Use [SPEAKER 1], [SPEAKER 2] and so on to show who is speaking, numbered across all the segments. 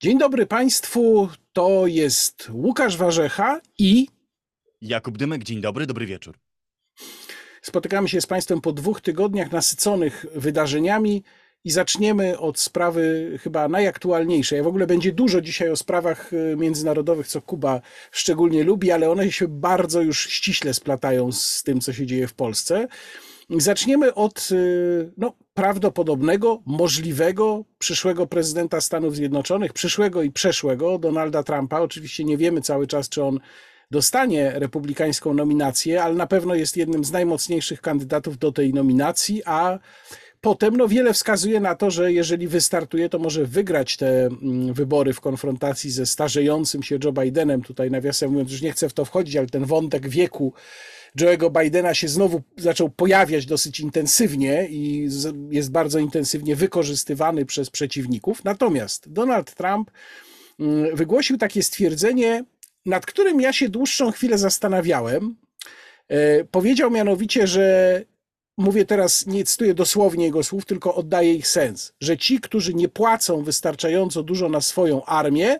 [SPEAKER 1] Dzień dobry Państwu, to jest Łukasz Warzecha i
[SPEAKER 2] Jakub Dymek, dzień dobry, dobry wieczór.
[SPEAKER 1] spotykamy się z Państwem po dwóch tygodniach nasyconych wydarzeniami i zaczniemy od sprawy chyba najaktualniejszej. W ogóle będzie dużo dzisiaj o sprawach y, międzynarodowych, co Kuba szczególnie lubi, ale one się bardzo już ściśle splatają z tym, co się dzieje w Polsce. Zaczniemy od y, no, prawdopodobnego, możliwego przyszłego prezydenta Stanów Zjednoczonych, przyszłego i przeszłego Donalda Trumpa. Oczywiście nie wiemy cały czas, czy on dostanie republikańską nominację, ale na pewno jest jednym z najmocniejszych kandydatów do tej nominacji, a potem no, wiele wskazuje na to, że jeżeli wystartuje, to może wygrać te mm, wybory w konfrontacji ze starzejącym się Joe Bidenem. Tutaj nawiasem mówiąc, już nie chcę w to wchodzić, ale ten wątek wieku Joe'ego Bidena się znowu zaczął pojawiać dosyć intensywnie i jest bardzo intensywnie wykorzystywany przez przeciwników. Natomiast Donald Trump mm, wygłosił takie stwierdzenie, nad którym ja się dłuższą chwilę zastanawiałem. E, Powiedział mianowicie, że mówię teraz, nie cytuję dosłownie jego słów, tylko oddaję ich sens, że ci, którzy nie płacą wystarczająco dużo na swoją armię,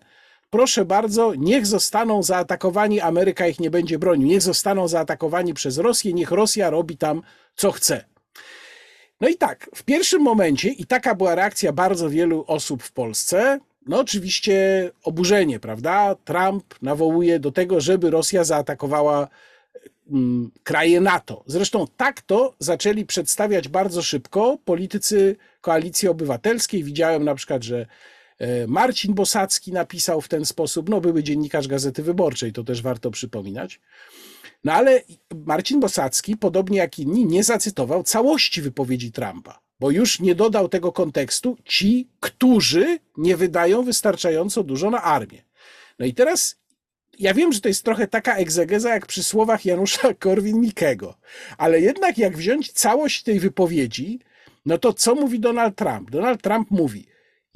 [SPEAKER 1] proszę bardzo, niech zostaną zaatakowani, Ameryka ich nie będzie bronił, niech zostaną zaatakowani przez Rosję, niech Rosja robi tam co chce. No i tak, w pierwszym momencie, i taka była reakcja bardzo wielu osób w Polsce, no oczywiście oburzenie, prawda? Trump nawołuje do tego, żeby Rosja zaatakowała mm, kraje NATO. Zresztą tak to zaczęli przedstawiać bardzo szybko politycy koalicji obywatelskiej. Widziałem na przykład, że Marcin Bosacki napisał w ten sposób, no były dziennikarz Gazety Wyborczej, to też warto przypominać. No ale Marcin Bosacki, podobnie jak inni, nie zacytował całości wypowiedzi Trumpa, bo już nie dodał tego kontekstu ci, którzy nie wydają wystarczająco dużo na armię. No i teraz ja wiem, że to jest trochę taka egzegeza jak przy słowach Janusza Korwin-Mikkego, ale jednak jak wziąć całość tej wypowiedzi, no to co mówi Donald Trump? Donald Trump mówi,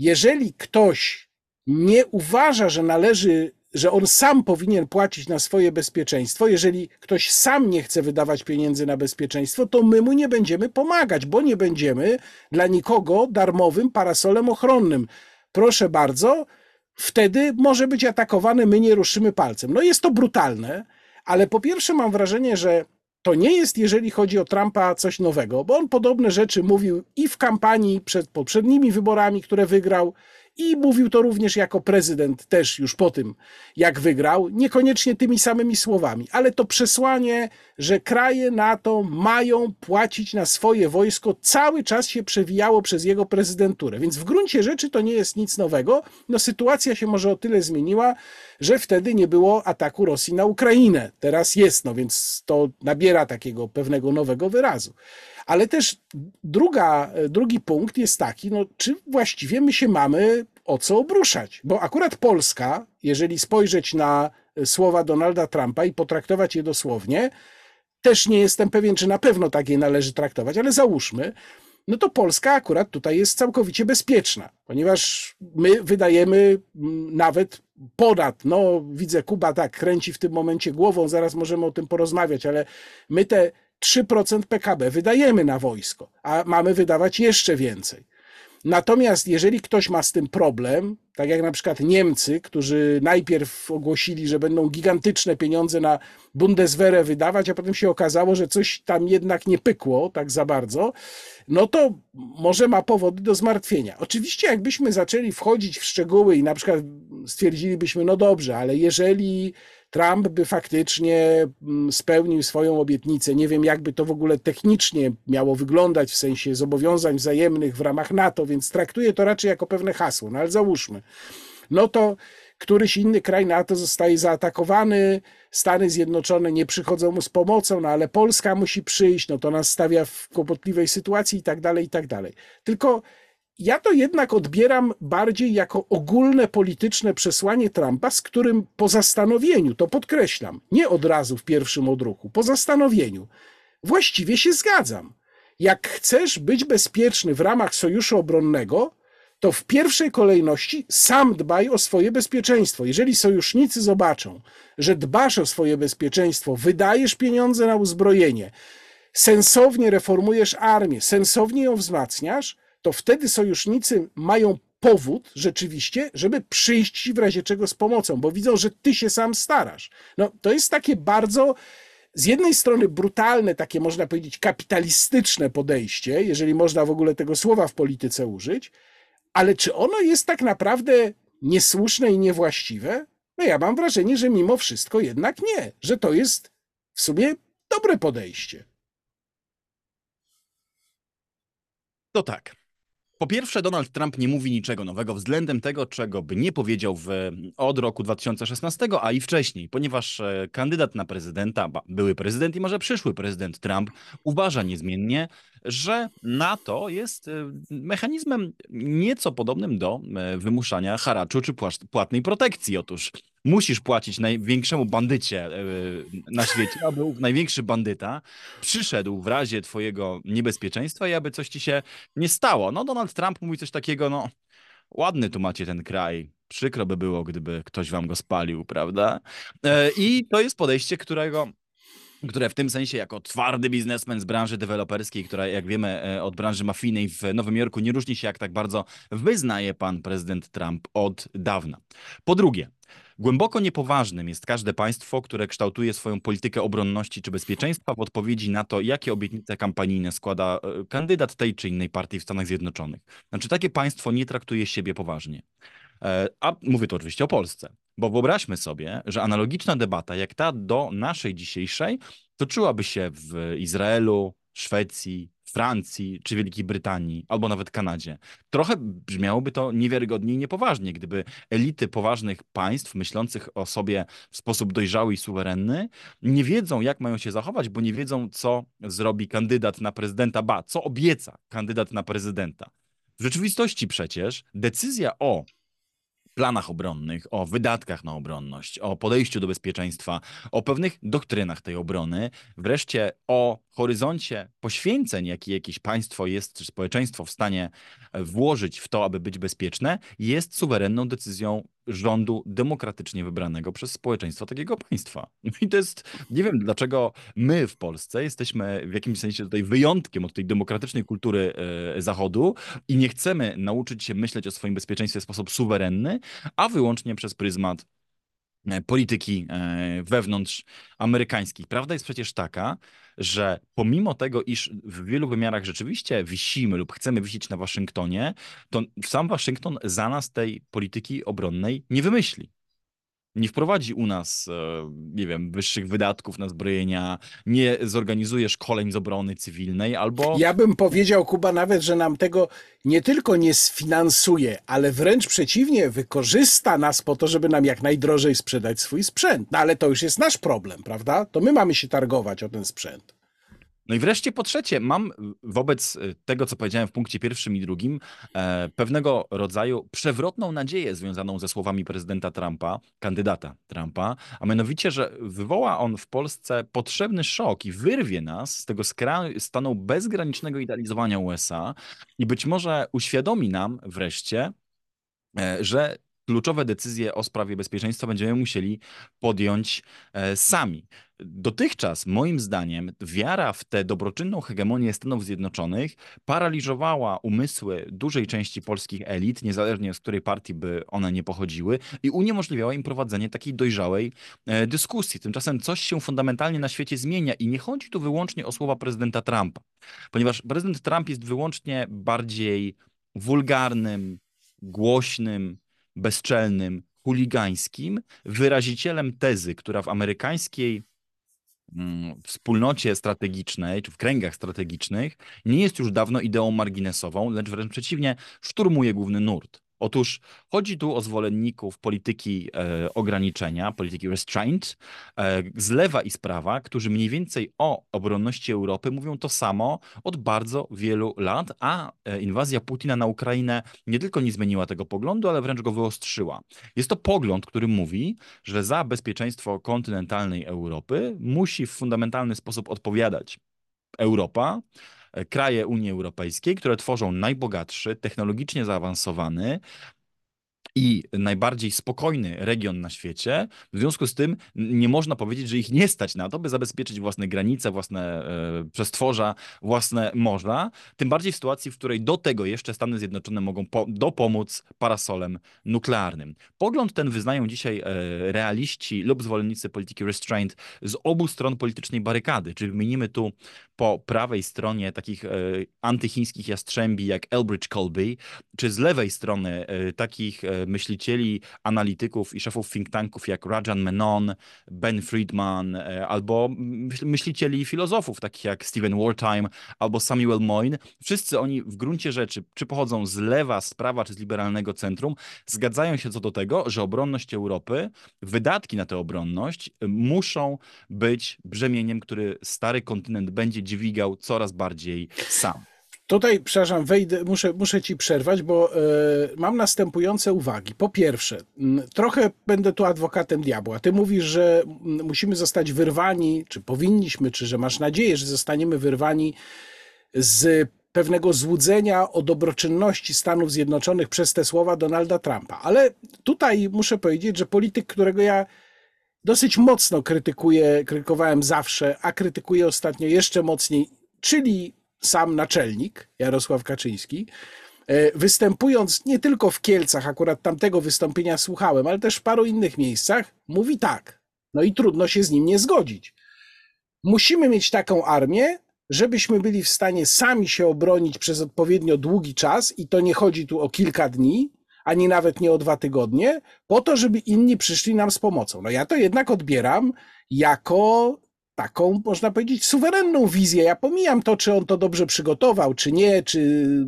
[SPEAKER 1] jeżeli ktoś nie uważa, że należy, że on sam powinien płacić na swoje bezpieczeństwo, jeżeli ktoś sam nie chce wydawać pieniędzy na bezpieczeństwo, to my mu nie będziemy pomagać, bo nie będziemy dla nikogo darmowym parasolem ochronnym. Proszę bardzo, wtedy może być atakowany, my nie ruszymy palcem. No jest to brutalne, ale po pierwsze mam wrażenie, że to nie jest, jeżeli chodzi o Trumpa, coś nowego, bo on podobne rzeczy mówił i w kampanii przed poprzednimi wyborami, które wygrał, i mówił to również jako prezydent, też już po tym, jak wygrał, niekoniecznie tymi samymi słowami, ale to przesłanie, że kraje NATO mają płacić na swoje wojsko, cały czas się przewijało przez jego prezydenturę. Więc w gruncie rzeczy to nie jest nic nowego. No, sytuacja się może o tyle zmieniła, że wtedy nie było ataku Rosji na Ukrainę. Teraz jest, no więc to nabiera takiego pewnego nowego wyrazu. Ale też druga, drugi punkt jest taki, no, czy właściwie my się mamy o co obruszać? Bo akurat Polska, jeżeli spojrzeć na słowa Donalda Trumpa i potraktować je dosłownie, też nie jestem pewien, czy na pewno tak je należy traktować, ale załóżmy, no to Polska akurat tutaj jest całkowicie bezpieczna, ponieważ my wydajemy nawet ponad, no widzę Kuba tak kręci w tym momencie głową, zaraz możemy o tym porozmawiać, ale my te 3% PKB wydajemy na wojsko, a mamy wydawać jeszcze więcej. Natomiast jeżeli ktoś ma z tym problem, tak jak na przykład Niemcy, którzy najpierw ogłosili, że będą gigantyczne pieniądze na Bundeswehrę wydawać, a potem się okazało, że coś tam jednak nie pykło tak za bardzo, no to może ma powody do zmartwienia. Oczywiście, jakbyśmy zaczęli wchodzić w szczegóły i na przykład stwierdzilibyśmy, no dobrze, ale jeżeli Trump by faktycznie mm, spełnił swoją obietnicę. Nie wiem, jakby to w ogóle technicznie miało wyglądać w sensie zobowiązań wzajemnych w ramach NATO, więc traktuję to raczej jako pewne hasło, no ale załóżmy. No to któryś inny kraj NATO zostaje zaatakowany, Stany Zjednoczone nie przychodzą mu z pomocą, no ale Polska musi przyjść, no to nas stawia w kłopotliwej sytuacji i tak dalej, i tak dalej. Tylko ja to jednak odbieram bardziej jako ogólne polityczne przesłanie Trumpa, z którym po zastanowieniu, to podkreślam, nie od razu w pierwszym odruchu, po zastanowieniu, właściwie się zgadzam. Jak chcesz być bezpieczny w ramach sojuszu obronnego, to w pierwszej kolejności sam dbaj o swoje bezpieczeństwo. Jeżeli sojusznicy zobaczą, że dbasz o swoje bezpieczeństwo, wydajesz pieniądze na uzbrojenie, sensownie reformujesz armię, sensownie ją wzmacniasz, to wtedy sojusznicy mają powód rzeczywiście, żeby przyjść ci w razie czego z pomocą, bo widzą, że ty się sam starasz. No, to jest takie bardzo z jednej strony brutalne, takie można powiedzieć kapitalistyczne podejście, jeżeli można w ogóle tego słowa w polityce użyć, ale czy ono jest tak naprawdę niesłuszne i niewłaściwe? No ja mam wrażenie, że mimo wszystko jednak nie, że to jest w sumie dobre podejście.
[SPEAKER 2] To tak. Po pierwsze, Donald Trump nie mówi niczego nowego względem tego, czego by nie powiedział w, od roku 2016, a i wcześniej, ponieważ e, kandydat na prezydenta, były prezydent i może przyszły prezydent Trump uważa niezmiennie, że NATO jest e, mechanizmem nieco podobnym do e, wymuszania haraczu czy płatnej protekcji. Otóż musisz płacić największemu bandycie e, na świecie, aby największy bandyta przyszedł w razie twojego niebezpieczeństwa i aby coś ci się nie stało. No Donald Trump mówi coś takiego, no ładny tu macie ten kraj, przykro by było, gdyby ktoś wam go spalił, prawda? I to jest podejście, którego które w tym sensie jako twardy biznesmen z branży deweloperskiej, która jak wiemy e, od branży mafijnej w Nowym Jorku nie różni się jak tak bardzo wyznaje pan prezydent Trump od dawna. Po drugie, Głęboko niepoważnym jest każde państwo, które kształtuje swoją politykę obronności czy bezpieczeństwa w odpowiedzi na to, jakie obietnice kampanijne składa e, kandydat tej czy innej partii w Stanach Zjednoczonych. Znaczy, takie państwo nie traktuje siebie poważnie. E, a mówię tu oczywiście o Polsce. Bo wyobraźmy sobie, że analogiczna debata, jak ta do naszej dzisiejszej, toczyłaby się w Izraelu, Szwecji, Francji czy Wielkiej Brytanii, albo nawet Kanadzie. Trochę brzmiałoby to niewiarygodnie i niepoważnie, gdyby elity poważnych państw, myślących o sobie w sposób dojrzały i suwerenny, nie wiedzą, jak mają się zachować, bo nie wiedzą, co zrobi kandydat na prezydenta, ba, co obieca kandydat na prezydenta. W rzeczywistości przecież decyzja o planach obronnych, o wydatkach na obronność, o podejściu do bezpieczeństwa, o pewnych doktrynach tej obrony, wreszcie o horyzoncie poświęceń, jaki jakieś państwo jest, czy społeczeństwo w stanie włożyć w to, aby być bezpieczne, jest suwerenną decyzją rządu demokratycznie wybranego przez społeczeństwo takiego państwa. No I to jest, nie wiem dlaczego my w Polsce jesteśmy w jakimś sensie tutaj wyjątkiem od tej demokratycznej kultury e, Zachodu i nie chcemy nauczyć się myśleć o swoim bezpieczeństwie w sposób suwerenny, a wyłącznie przez pryzmat polityki e, wewnątrz amerykańskiej. Prawda jest przecież taka, że pomimo tego, iż w wielu wymiarach rzeczywiście wisimy lub chcemy wisieć na Waszyngtonie, to sam Waszyngton za nas tej polityki obronnej nie wymyśli nie wprowadzi u nas, e, nie wiem, wyższych wydatków na zbrojenia, nie zorganizuje szkoleń z obrony cywilnej, albo...
[SPEAKER 1] Ja bym powiedział, Kuba, nawet, że nam tego nie tylko nie sfinansuje, ale wręcz przeciwnie, wykorzysta nas po to, żeby nam jak najdrożej sprzedać swój sprzęt. No ale to już jest nasz problem, prawda? To my mamy się targować o ten sprzęt.
[SPEAKER 2] No i wreszcie po trzecie, mam wobec y, tego, co powiedziałem w punkcie pierwszym i drugim, e, pewnego rodzaju przewrotną nadzieję związaną ze słowami prezydenta Trumpa, kandydata Trumpa, a mianowicie, że wywoła on w Polsce potrzebny szok i wyrwie nas z tego stanu bezgranicznego idealizowania USA i być może uświadomi nam wreszcie, e, że kluczowe decyzje o sprawie bezpieczeństwa będziemy musieli podjąć e, sami. Dotychczas, moim zdaniem, wiara w tę dobroczynną hegemonię Stanów Zjednoczonych paraliżowała umysły dużej części polskich elit, niezależnie z której partii by one nie pochodziły, i uniemożliwiała im prowadzenie takiej dojrzałej e, dyskusji. Tymczasem coś się fundamentalnie na świecie zmienia i nie chodzi tu wyłącznie o słowa prezydenta Trumpa, ponieważ prezydent Trump jest wyłącznie bardziej wulgarnym, głośnym, bezczelnym, chuligańskim wyrazicielem tezy, która w amerykańskiej wspólnocie strategicznej, czy w kręgach strategicznych, nie jest już dawno ideą marginesową, lecz wręcz przeciwnie, szturmuje główny nurt. Otóż chodzi tu o zwolenników polityki e, ograniczenia, polityki restraint, e, z lewa i z prawa, którzy mniej więcej o obronności Europy mówią to samo od bardzo wielu lat, a e, inwazja Putina na Ukrainę nie tylko nie zmieniła tego poglądu, ale wręcz go wyostrzyła. Jest to pogląd, który mówi, że za bezpieczeństwo kontynentalnej Europy musi w fundamentalny sposób odpowiadać Europa, kraje Unii Europejskiej, które tworzą najbogatszy, technologicznie zaawansowany, i najbardziej spokojny region na świecie. W związku z tym nie można powiedzieć, że ich nie stać na to, by zabezpieczyć własne granice, własne e, przestworza, własne morza. Tym bardziej w sytuacji, w której do tego jeszcze Stany Zjednoczone mogą po, dopomóc parasolem nuklearnym. Pogląd ten wyznają dzisiaj e, realiści lub zwolennicy polityki restraint z obu stron politycznej barykady, czyli wymienimy tu po prawej stronie takich e, antychińskich jastrzębi jak Elbridge Colby, czy z lewej strony takich myślicieli, analityków i szefów think tanków jak Rajan Menon, Ben Friedman, e, albo myśl- myślicieli i filozofów takich jak Stephen Wartime albo Samuel Moyne. Wszyscy oni w gruncie rzeczy, czy pochodzą z lewa, z prawa, czy z liberalnego centrum, zgadzają się co do tego, że obronność Europy, wydatki na tę obronność e, muszą być brzemieniem, który stary kontynent będzie dźwigał coraz bardziej sam.
[SPEAKER 1] Tutaj, przepraszam, wejdę, muszę, muszę ci przerwać, bo e, mam następujące uwagi. Po pierwsze, trochę będę tu adwokatem diabła. Ty mówisz, że musimy zostać wyrwani, czy powinniśmy, czy że masz nadzieję, że zostaniemy wyrwani z pewnego złudzenia o dobroczynności Stanów Zjednoczonych przez te słowa Donalda Trumpa. Ale tutaj muszę powiedzieć, że polityk, którego ja dosyć mocno krytykuję, krytykowałem zawsze, a krytykuję ostatnio jeszcze mocniej, czyli sam naczelnik Jarosław Kaczyński, e, występując nie tylko w Kielcach, akurat tamtego wystąpienia słuchałem, ale też w paru innych miejscach, mówi tak. No i trudno się z nim nie zgodzić. Musimy mieć taką armię, żebyśmy byli w stanie sami się obronić przez odpowiednio długi czas, i to nie chodzi tu o kilka dni, ani nawet nie o dwa tygodnie, po to, żeby inni przyszli nam z pomocą. No ja to jednak odbieram jako taką, można powiedzieć, suwerenną wizję. Ja pomijam to, czy on to dobrze przygotował, czy nie, czy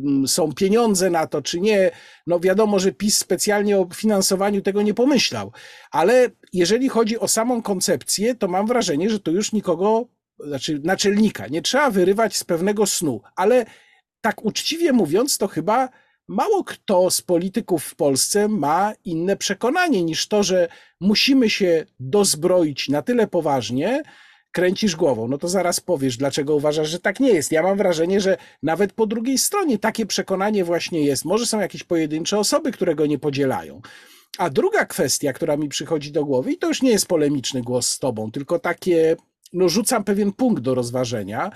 [SPEAKER 1] mm, są pieniądze na to, czy nie. No wiadomo, że PiS specjalnie o finansowaniu tego nie pomyślał. Ale jeżeli chodzi o samą koncepcję, to mam wrażenie, że tu już nikogo, znaczy naczelnika, nie trzeba wyrywać z pewnego snu. Ale tak uczciwie mówiąc, to chyba mało kto z polityków w Polsce ma inne przekonanie niż to, że musimy się dozbroić na tyle poważnie, kręcisz głową, no to zaraz powiesz, dlaczego uważasz, że tak nie jest. Ja mam wrażenie, że nawet po drugiej stronie takie przekonanie właśnie jest. Może są jakieś pojedyncze osoby, które go nie podzielają. A druga kwestia, która mi przychodzi do głowy, i to już nie jest polemiczny głos z tobą, tylko takie, no rzucam pewien punkt do rozważenia.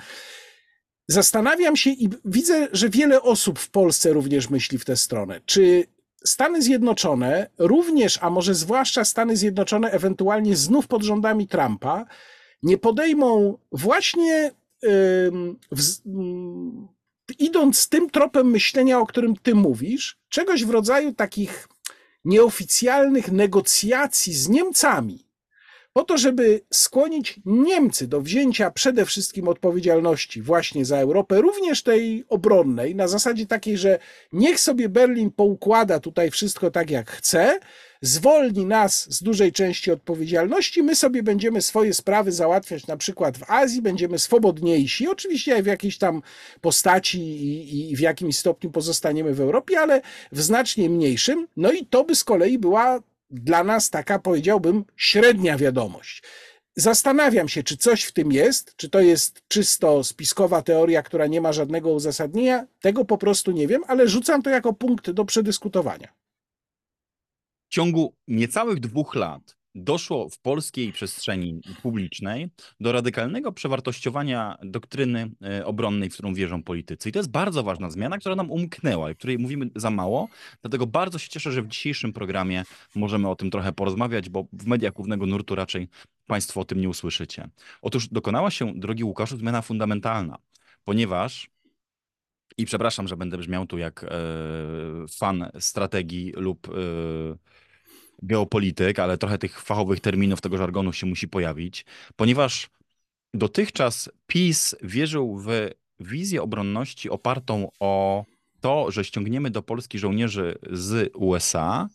[SPEAKER 1] Zastanawiam się i widzę, że wiele osób w Polsce również myśli w tę stronę. Czy Stany Zjednoczone, również, a może zwłaszcza Stany Zjednoczone, ewentualnie znów pod rządami Trumpa, nie podejmą właśnie w, idąc tym tropem myślenia, o którym ty mówisz, czegoś w rodzaju takich nieoficjalnych negocjacji z Niemcami, po to, żeby skłonić Niemcy do wzięcia przede wszystkim odpowiedzialności właśnie za Europę, również tej obronnej, na zasadzie takiej, że niech sobie Berlin poukłada tutaj wszystko tak, jak chce, zwolni nas z dużej części odpowiedzialności, my sobie będziemy swoje sprawy załatwiać na przykład w Azji, będziemy swobodniejsi, oczywiście w jakiejś tam postaci i, i w jakimś stopniu pozostaniemy w Europie, ale w znacznie mniejszym. No i to by z kolei była dla nas taka, powiedziałbym, średnia wiadomość. Zastanawiam się, czy coś w tym jest, czy to jest czysto spiskowa teoria, która nie ma żadnego uzasadnienia. Tego po prostu nie wiem, ale rzucam to jako punkt do przedyskutowania.
[SPEAKER 2] W ciągu niecałych dwóch lat doszło w polskiej przestrzeni publicznej do radykalnego przewartościowania doktryny e, obronnej, w którą wierzą politycy. I to jest bardzo ważna zmiana, która nam umknęła i której mówimy za mało. Dlatego bardzo się cieszę, że w dzisiejszym programie możemy o tym trochę porozmawiać, bo w mediach głównego nurtu raczej Państwo o tym nie usłyszycie. Otóż dokonała się, drogi Łukaszu, zmiana fundamentalna, ponieważ i przepraszam, że będę brzmiał tu jak e, fan strategii lub e, geopolityk, ale trochę tych fachowych terminów, tego żargonu się musi pojawić, ponieważ dotychczas PiS wierzył w wizję obronności opartą o to, że ściągniemy do Polski żołnierzy z USA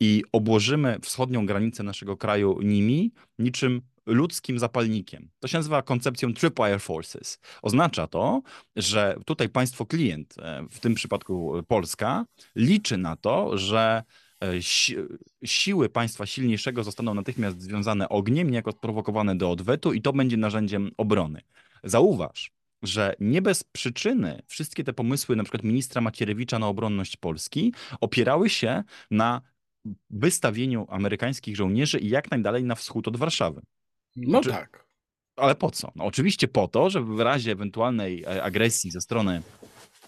[SPEAKER 2] i obłożymy wschodnią granicę naszego kraju nimi, niczym ludzkim zapalnikiem. To się nazywa koncepcją Tripwire Forces. Oznacza to, że tutaj państwo klient, e, w tym przypadku Polska, liczy na to, że e, si siły państwa silniejszego zostaną natychmiast związane ogniem, niejako sprowokowane do odwetu i to będzie narzędziem obrony. Zauważ, że nie bez przyczyny wszystkie te pomysły, na przykład ministra Macierewicza na obronność Polski, opierały się na wystawieniu amerykańskich żołnierzy i jak najdalej na wschód od Warszawy.
[SPEAKER 1] No
[SPEAKER 2] Czy-
[SPEAKER 1] tak.
[SPEAKER 2] Ale po co? No oczywiście po to, że w razie ewentualnej e, agresji ze strony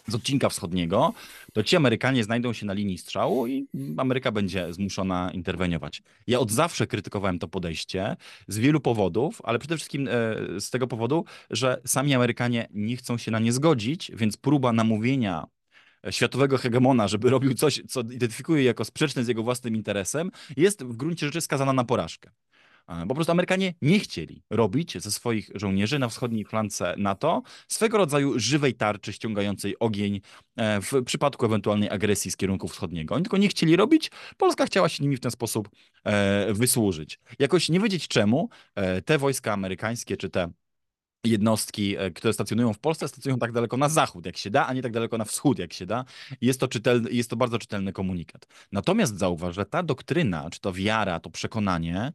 [SPEAKER 2] z odcinka wschodniego, to ci Amerykanie znajdą się na linii strzału i Ameryka będzie zmuszona interweniować. Ja od zawsze krytykowałem to podejście z wielu powodów, ale przede wszystkim e, z tego powodu, że sami Amerykanie nie chcą się na nie zgodzić, więc próba namówienia e, światowego hegemona, żeby robił coś, co identyfikuje jako sprzeczne z jego własnym interesem, jest w gruncie rzeczy skazana na porażkę. Po prostu Amerykanie nie chcieli robić ze swoich żołnierzy na wschodniej flance NATO swego rodzaju żywej tarczy ściągającej ogień e, w przypadku ewentualnej agresji z kierunku wschodniego. Oni tylko nie chcieli robić, Polska chciała się nimi w ten sposób e, wysłużyć. Jakoś nie wiedzieć czemu e, te wojska amerykańskie czy te jednostki, które stacjonują w Polsce, stacjonują tak daleko na zachód, jak się da, a nie tak daleko na wschód, jak się da. Jest to, czytelny, jest to bardzo czytelny komunikat. Natomiast zauważ, że ta doktryna, czy to wiara, to przekonanie,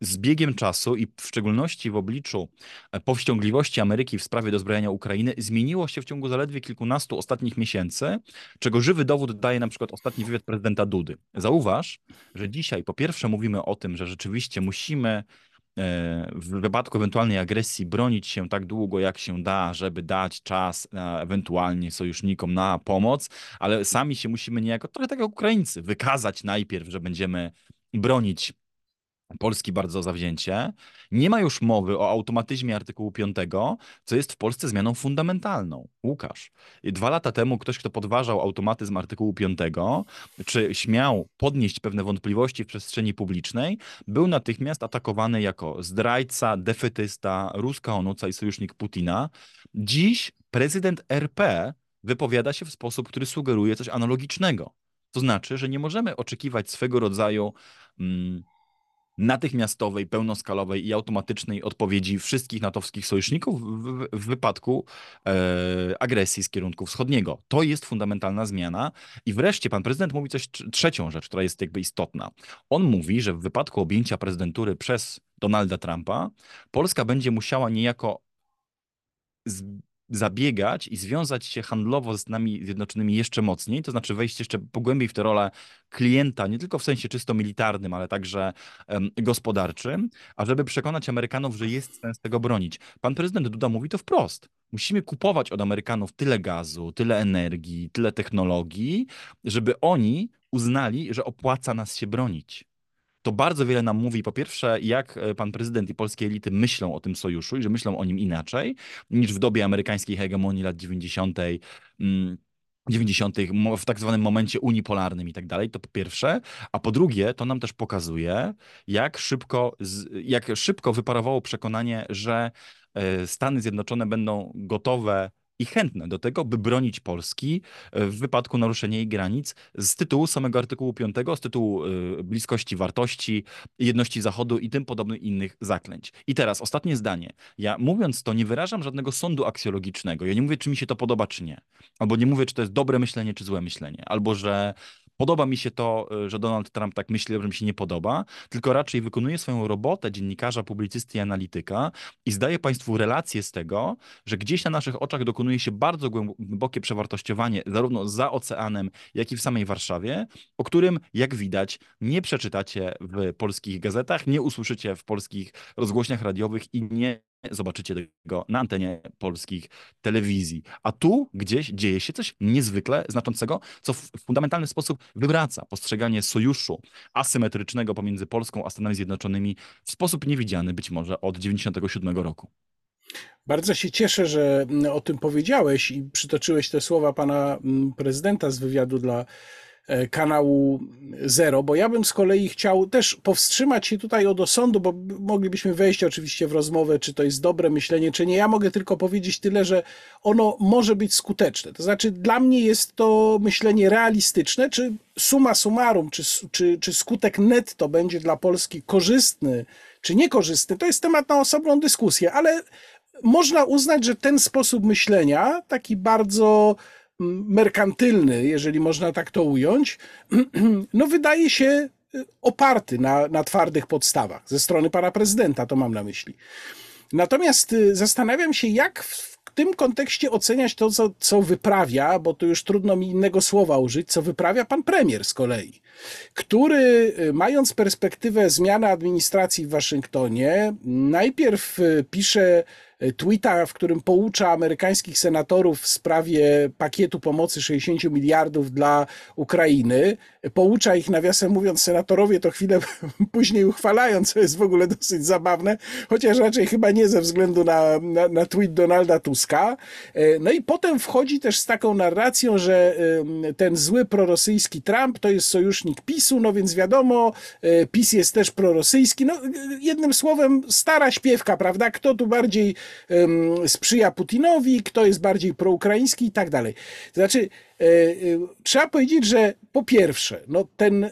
[SPEAKER 2] z biegiem czasu i w szczególności w obliczu e, powściągliwości Ameryki w sprawie dozbrojenia Ukrainy zmieniło się w ciągu zaledwie kilkunastu ostatnich miesięcy, czego żywy dowód daje na przykład ostatni wywiad prezydenta Dudy. Zauważ, że dzisiaj po pierwsze mówimy o tym, że rzeczywiście musimy e, w wypadku ewentualnej agresji bronić się tak długo, jak się da, żeby dać czas e, ewentualnie sojusznikom na pomoc, ale sami się musimy niejako, trochę tak jak Ukraińcy, wykazać najpierw, że będziemy bronić Polski bardzo zawzięcie. Nie ma już mowy o automatyzmie artykułu 5, co jest w Polsce zmianą fundamentalną. Łukasz, dwa lata temu ktoś, kto podważał automatyzm artykułu 5, czy śmiał podnieść pewne wątpliwości w przestrzeni publicznej, był natychmiast atakowany jako zdrajca, defetysta, ruska onuca i sojusznik Putina. Dziś prezydent RP wypowiada się w sposób, który sugeruje coś analogicznego. To znaczy, że nie możemy oczekiwać swego rodzaju mm, natychmiastowej, pełnoskalowej i automatycznej odpowiedzi wszystkich natowskich sojuszników w, w, wypadku e, agresji z kierunku wschodniego. To jest fundamentalna zmiana. I wreszcie pan prezydent mówi coś tr- trzecią rzecz, która jest jakby istotna. On mówi, że w wypadku objęcia prezydentury przez Donalda Trumpa, Polska będzie musiała niejako z, zabiegać i związać się handlowo z Stanami Zjednoczonymi jeszcze mocniej, to znaczy wejść jeszcze pogłębiej w tę rolę klienta, nie tylko w sensie czysto militarnym, ale także em, gospodarczym, ażeby przekonać Amerykanów, że jest sens tego bronić. Pan prezydent Duda mówi to wprost. Musimy kupować od Amerykanów tyle gazu, tyle energii, tyle technologii, żeby oni uznali, że opłaca nas się bronić to bardzo wiele nam mówi, po pierwsze, jak e, pan prezydent i polskie elity myślą o tym sojuszu i że myślą o nim inaczej niż w dobie amerykańskiej hegemonii lat 90. mm, 90. mo- w tak zwanym momencie unipolarnym i tak dalej, to po pierwsze, a po drugie, to nam też pokazuje, jak szybko, jak szybko wyparowało przekonanie, że e, Stany Zjednoczone będą gotowe i chętne do tego, by bronić Polski e, w wypadku naruszenia jej granic z tytułu samego artykułu 5, z tytułu e, bliskości wartości, jedności Zachodu i tym podobnych innych zaklęć. I teraz ostatnie zdanie. Ja mówiąc to nie wyrażam żadnego sądu aksjologicznego. Ja nie mówię, czy mi się to podoba, czy nie. Albo nie mówię, czy to jest dobre myślenie, czy złe myślenie. Albo, że podoba mi się to, y, że Donald Trump tak myśli, że mi się nie podoba, tylko raczej wykonuje swoją robotę dziennikarza, publicysty i analityka i zdaje Państwu relację z tego, że gdzieś na naszych oczach dokonuje się bardzo głębokie przewartościowanie zarówno za oceanem, jak i w samej Warszawie, o którym, jak widać, nie przeczytacie w polskich gazetach, nie usłyszycie w polskich rozgłośniach radiowych i nie zobaczycie tego na antenie polskich telewizji. A tu gdzieś dzieje się coś niezwykle znaczącego, co w fundamentalny sposób wywraca postrzeganie sojuszu asymetrycznego pomiędzy Polską a Stanami Zjednoczonymi w sposób niewidziany być może od 1997 roku.
[SPEAKER 1] Bardzo się cieszę, że mm, o tym powiedziałeś i przytoczyłeś te słowa pana mm, prezydenta z wywiadu dla kanału Zero, bo ja bym z kolei chciał też powstrzymać się tutaj od osądu, bo moglibyśmy wejść oczywiście w rozmowę, czy to jest dobre myślenie, czy nie. Ja mogę tylko powiedzieć tyle, że ono może być skuteczne. To znaczy, dla mnie jest to myślenie realistyczne, czy summa summarum, czy, czy, czy skutek netto będzie dla Polski korzystny, czy niekorzystny, to jest temat na osobną dyskusję, ale można uznać, że ten sposób myślenia, taki bardzo merkantylny, jeżeli można tak to ująć, no wydaje się y, oparty na, na twardych podstawach ze strony pana prezydenta, to mam na myśli. Natomiast y, zastanawiam się, jak w tym kontekście oceniać to, co, co wyprawia, bo tu już trudno mi innego słowa użyć, co wyprawia pan premier z kolei, który y, mając perspektywę zmiany administracji w Waszyngtonie, najpierw pisze tweeta, w którym poucza amerykańskich senatorów w sprawie pakietu pomocy 60 miliardów dla Ukrainy. Poucza ich, nawiasem mówiąc, senatorowie to chwilę później uchwalają, co jest w ogóle dosyć zabawne, chociaż raczej chyba nie ze względu na, na, na tweet Donalda Tuska. No i potem wchodzi też z taką narracją, że ten zły prorosyjski Trump to jest sojusznik PiSu, no więc wiadomo, PiS jest też prorosyjski. No, jednym słowem, stara śpiewka, prawda? Kto tu bardziej sprzyja Putinowi, kto jest bardziej proukraiński i tak dalej. Znaczy, e, e, trzeba powiedzieć, że po pierwsze, no ten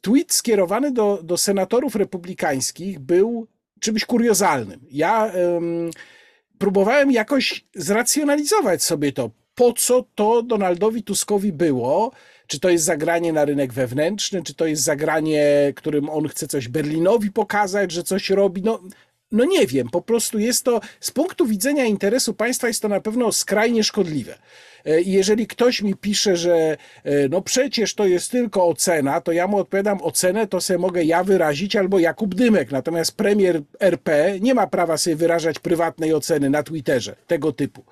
[SPEAKER 1] tweet skierowany do, do senatorów republikańskich był czymś kuriozalnym. Ja próbowałem jakoś zracjonalizować sobie to, po co to Donaldowi Tuskowi było, czy to jest zagranie na rynek wewnętrzny, czy to jest zagranie, którym on chce coś Berlinowi pokazać, że coś robi. No, no nie wiem, po prostu jest to, z punktu widzenia interesu państwa jest to na pewno skrajnie szkodliwe. E, I jeżeli ktoś mi pisze, że e, no przecież to jest tylko ocena, to ja mu odpowiadam, ocenę to sobie mogę ja wyrazić albo Jakub Dymek. Natomiast premier RP nie ma prawa sobie wyrażać prywatnej oceny na Twitterze tego typu.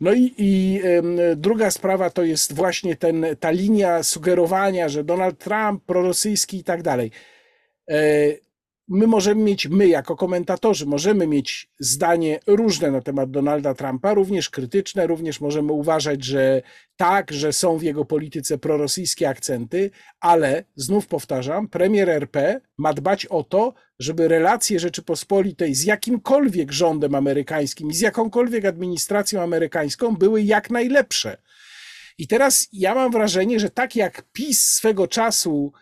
[SPEAKER 1] No i, i druga sprawa to jest właśnie ten, ta linia sugerowania, że Donald Trump prorosyjski i tak dalej. E, my możemy mieć, my jako komentatorzy, możemy mieć zdanie różne na temat Donalda Trumpa, również krytyczne, również możemy uważać, że tak, że są w jego polityce prorosyjskie akcenty, ale znów powtarzam, premier RP ma dbać o to, żeby relacje Rzeczypospolitej z jakimkolwiek rządem amerykańskim i z jakąkolwiek administracją amerykańską były jak najlepsze. I teraz ja mam wrażenie, że tak jak PiS swego czasu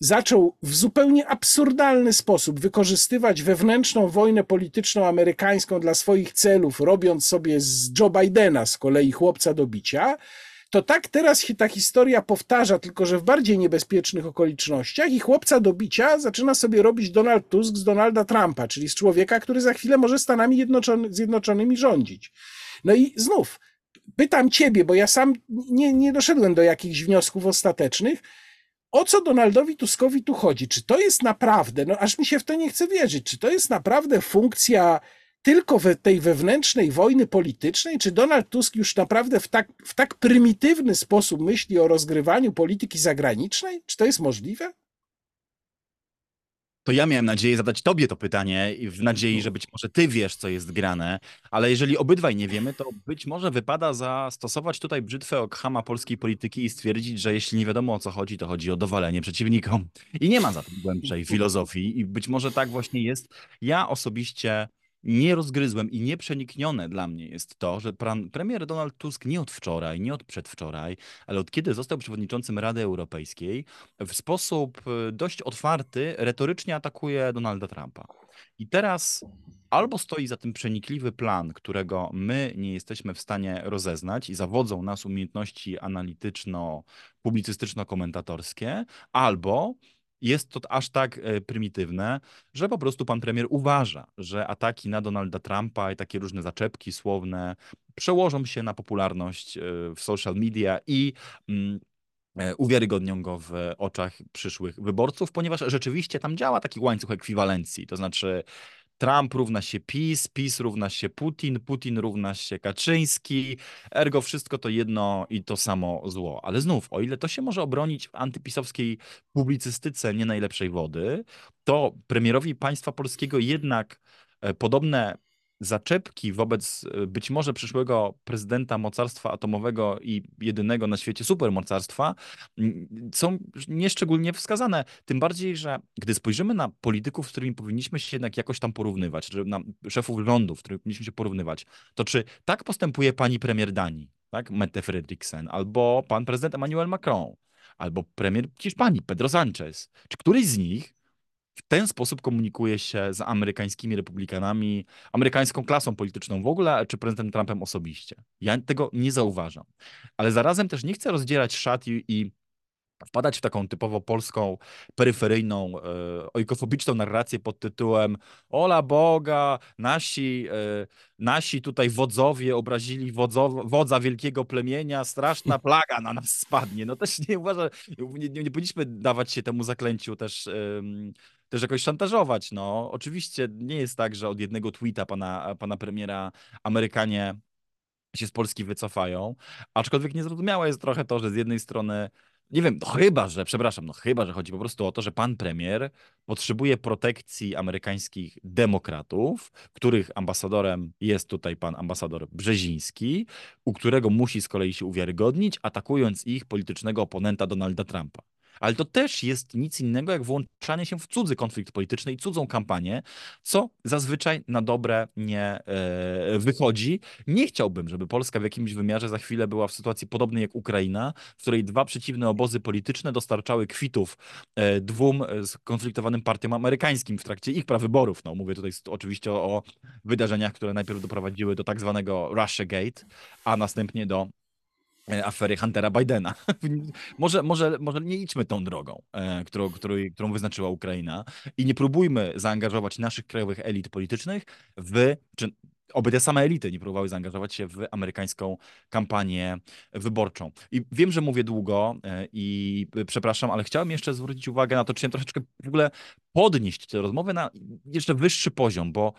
[SPEAKER 1] zaczął w zupełnie absurdalny sposób wykorzystywać wewnętrzną wojnę polityczną amerykańską dla swoich celów, robiąc sobie z Joe Bidena z kolei chłopca do bicia, to tak teraz się ta historia powtarza, tylko że w bardziej niebezpiecznych okolicznościach i chłopca do bicia zaczyna sobie robić Donald Tusk z Donalda Trumpa, czyli z człowieka, który za chwilę może Stanami Zjednoczonymi rządzić. No i znów, pytam ciebie, bo ja sam nie, nie doszedłem do jakichś wniosków ostatecznych, o co Donaldowi Tuskowi tu chodzi? Czy to jest naprawdę, no aż mi się w to nie chce wierzyć, czy to jest naprawdę funkcja tylko we, tej wewnętrznej wojny politycznej? Czy Donald Tusk już naprawdę w tak, w tak prymitywny sposób myśli o rozgrywaniu polityki zagranicznej? Czy to jest możliwe?
[SPEAKER 2] To ja miałem nadzieję zadać tobie to pytanie w nadziei, że być może ty wiesz, co jest grane, ale jeżeli obydwaj nie wiemy, to być może wypada zastosować tutaj brzytwę Okhama polskiej polityki i stwierdzić, że jeśli nie wiadomo o co chodzi, to chodzi o dowalenie przeciwnikom. I nie ma za tym głębszej filozofii i być może tak właśnie jest. Ja osobiście nie rozgryzłem i nieprzeniknione dla mnie jest to, że pan, premier Donald Tusk nie od wczoraj, nie od przedwczoraj, ale od kiedy został przewodniczącym Rady Europejskiej, w sposób y, dość otwarty, retorycznie atakuje Donalda Trumpa. I teraz albo stoi za tym przenikliwy plan, którego my nie jesteśmy w stanie rozeznać i zawodzą nas umiejętności analityczno-publicystyczno-komentatorskie, albo jest to aż tak e, prymitywne, że po prostu pan premier uważa, że ataki na Donalda Trumpa i takie różne zaczepki słowne przełożą się na popularność e, w social media i mm, e, uwiarygodnią go w oczach przyszłych wyborców, ponieważ rzeczywiście tam działa taki łańcuch ekwiwalencji, to znaczy Trump równa się PiS, PiS równa się Putin, Putin równa się Kaczyński, ergo wszystko to jedno i to samo zło. Ale znów, o ile to się może obronić w antypisowskiej publicystyce nie najlepszej wody, to premierowi państwa polskiego jednak e, podobne zaczepki wobec e, być może przyszłego prezydenta mocarstwa atomowego i jedynego na świecie supermocarstwa są nieszczególnie wskazane. Tym bardziej, że gdy spojrzymy na polityków, z którymi powinniśmy się jednak jakoś tam porównywać, czy na szefów rządów, z którymi powinniśmy się porównywać, to czy tak postępuje pani premier Danii, tak, Mette Frederiksen, albo pan prezydent Emmanuel Macron, albo premier Hiszpanii, Pedro Sanchez, czy któryś z nich w ten sposób komunikuje się z amerykańskimi republikanami, amerykańską klasą polityczną w ogóle, czy prezydentem Trumpem osobiście. Ja tego nie zauważam. Ale zarazem też nie chcę rozdzielać szat i, i wpadać w taką typowo polską, peryferyjną, e, ojkofobiczną narrację pod tytułem Ola Boga, nasi, e, nasi tutaj wodzowie obrazili wodzow, wodza wielkiego plemienia, straszna plaga na nas spadnie. No też nie uważam, nie, nie, powinniśmy dawać się temu zaklęciu też, em, też jakoś szantażować. No, oczywiście nie jest tak, że od jednego tweeta pana, pana premiera Amerykanie się z Polski wycofają, aczkolwiek niezrozumiałe jest trochę to, że z jednej strony nie wiem, no chyba, że, przepraszam, no chyba, że chodzi po prostu o to, że pan premier potrzebuje protekcji amerykańskich demokratów, których ambasadorem jest tutaj pan ambasador Brzeziński, u którego musi z kolei się uwiarygodnić, atakując ich politycznego oponenta Donalda Trumpa. Ale to też jest nic innego jak włączanie się w cudzy konflikt polityczny i cudzą kampanię, co zazwyczaj na dobre nie e, wychodzi. Nie chciałbym, żeby Polska w jakimś wymiarze za chwilę była w sytuacji podobnej jak Ukraina, w której dwa przeciwne obozy polityczne dostarczały kwitów e, dwóm skonfliktowanym partiom amerykańskim w trakcie ich prawyborów. No, mówię tutaj oczywiście o, wydarzeniach, które najpierw doprowadziły do tak zwanego Russiagate, a następnie do E, afery Huntera Bidena. może, może, może nie idźmy tą drogą, e, którą, którą, którą wyznaczyła Ukraina i nie próbujmy zaangażować naszych krajowych elit politycznych w, czy oby te same elity nie próbowały zaangażować się w amerykańską kampanię wyborczą. I wiem, że mówię długo e, i przepraszam, ale chciałem jeszcze zwrócić uwagę na to, czy troszeczkę w ogóle podnieść tę rozmowę na jeszcze wyższy poziom, bo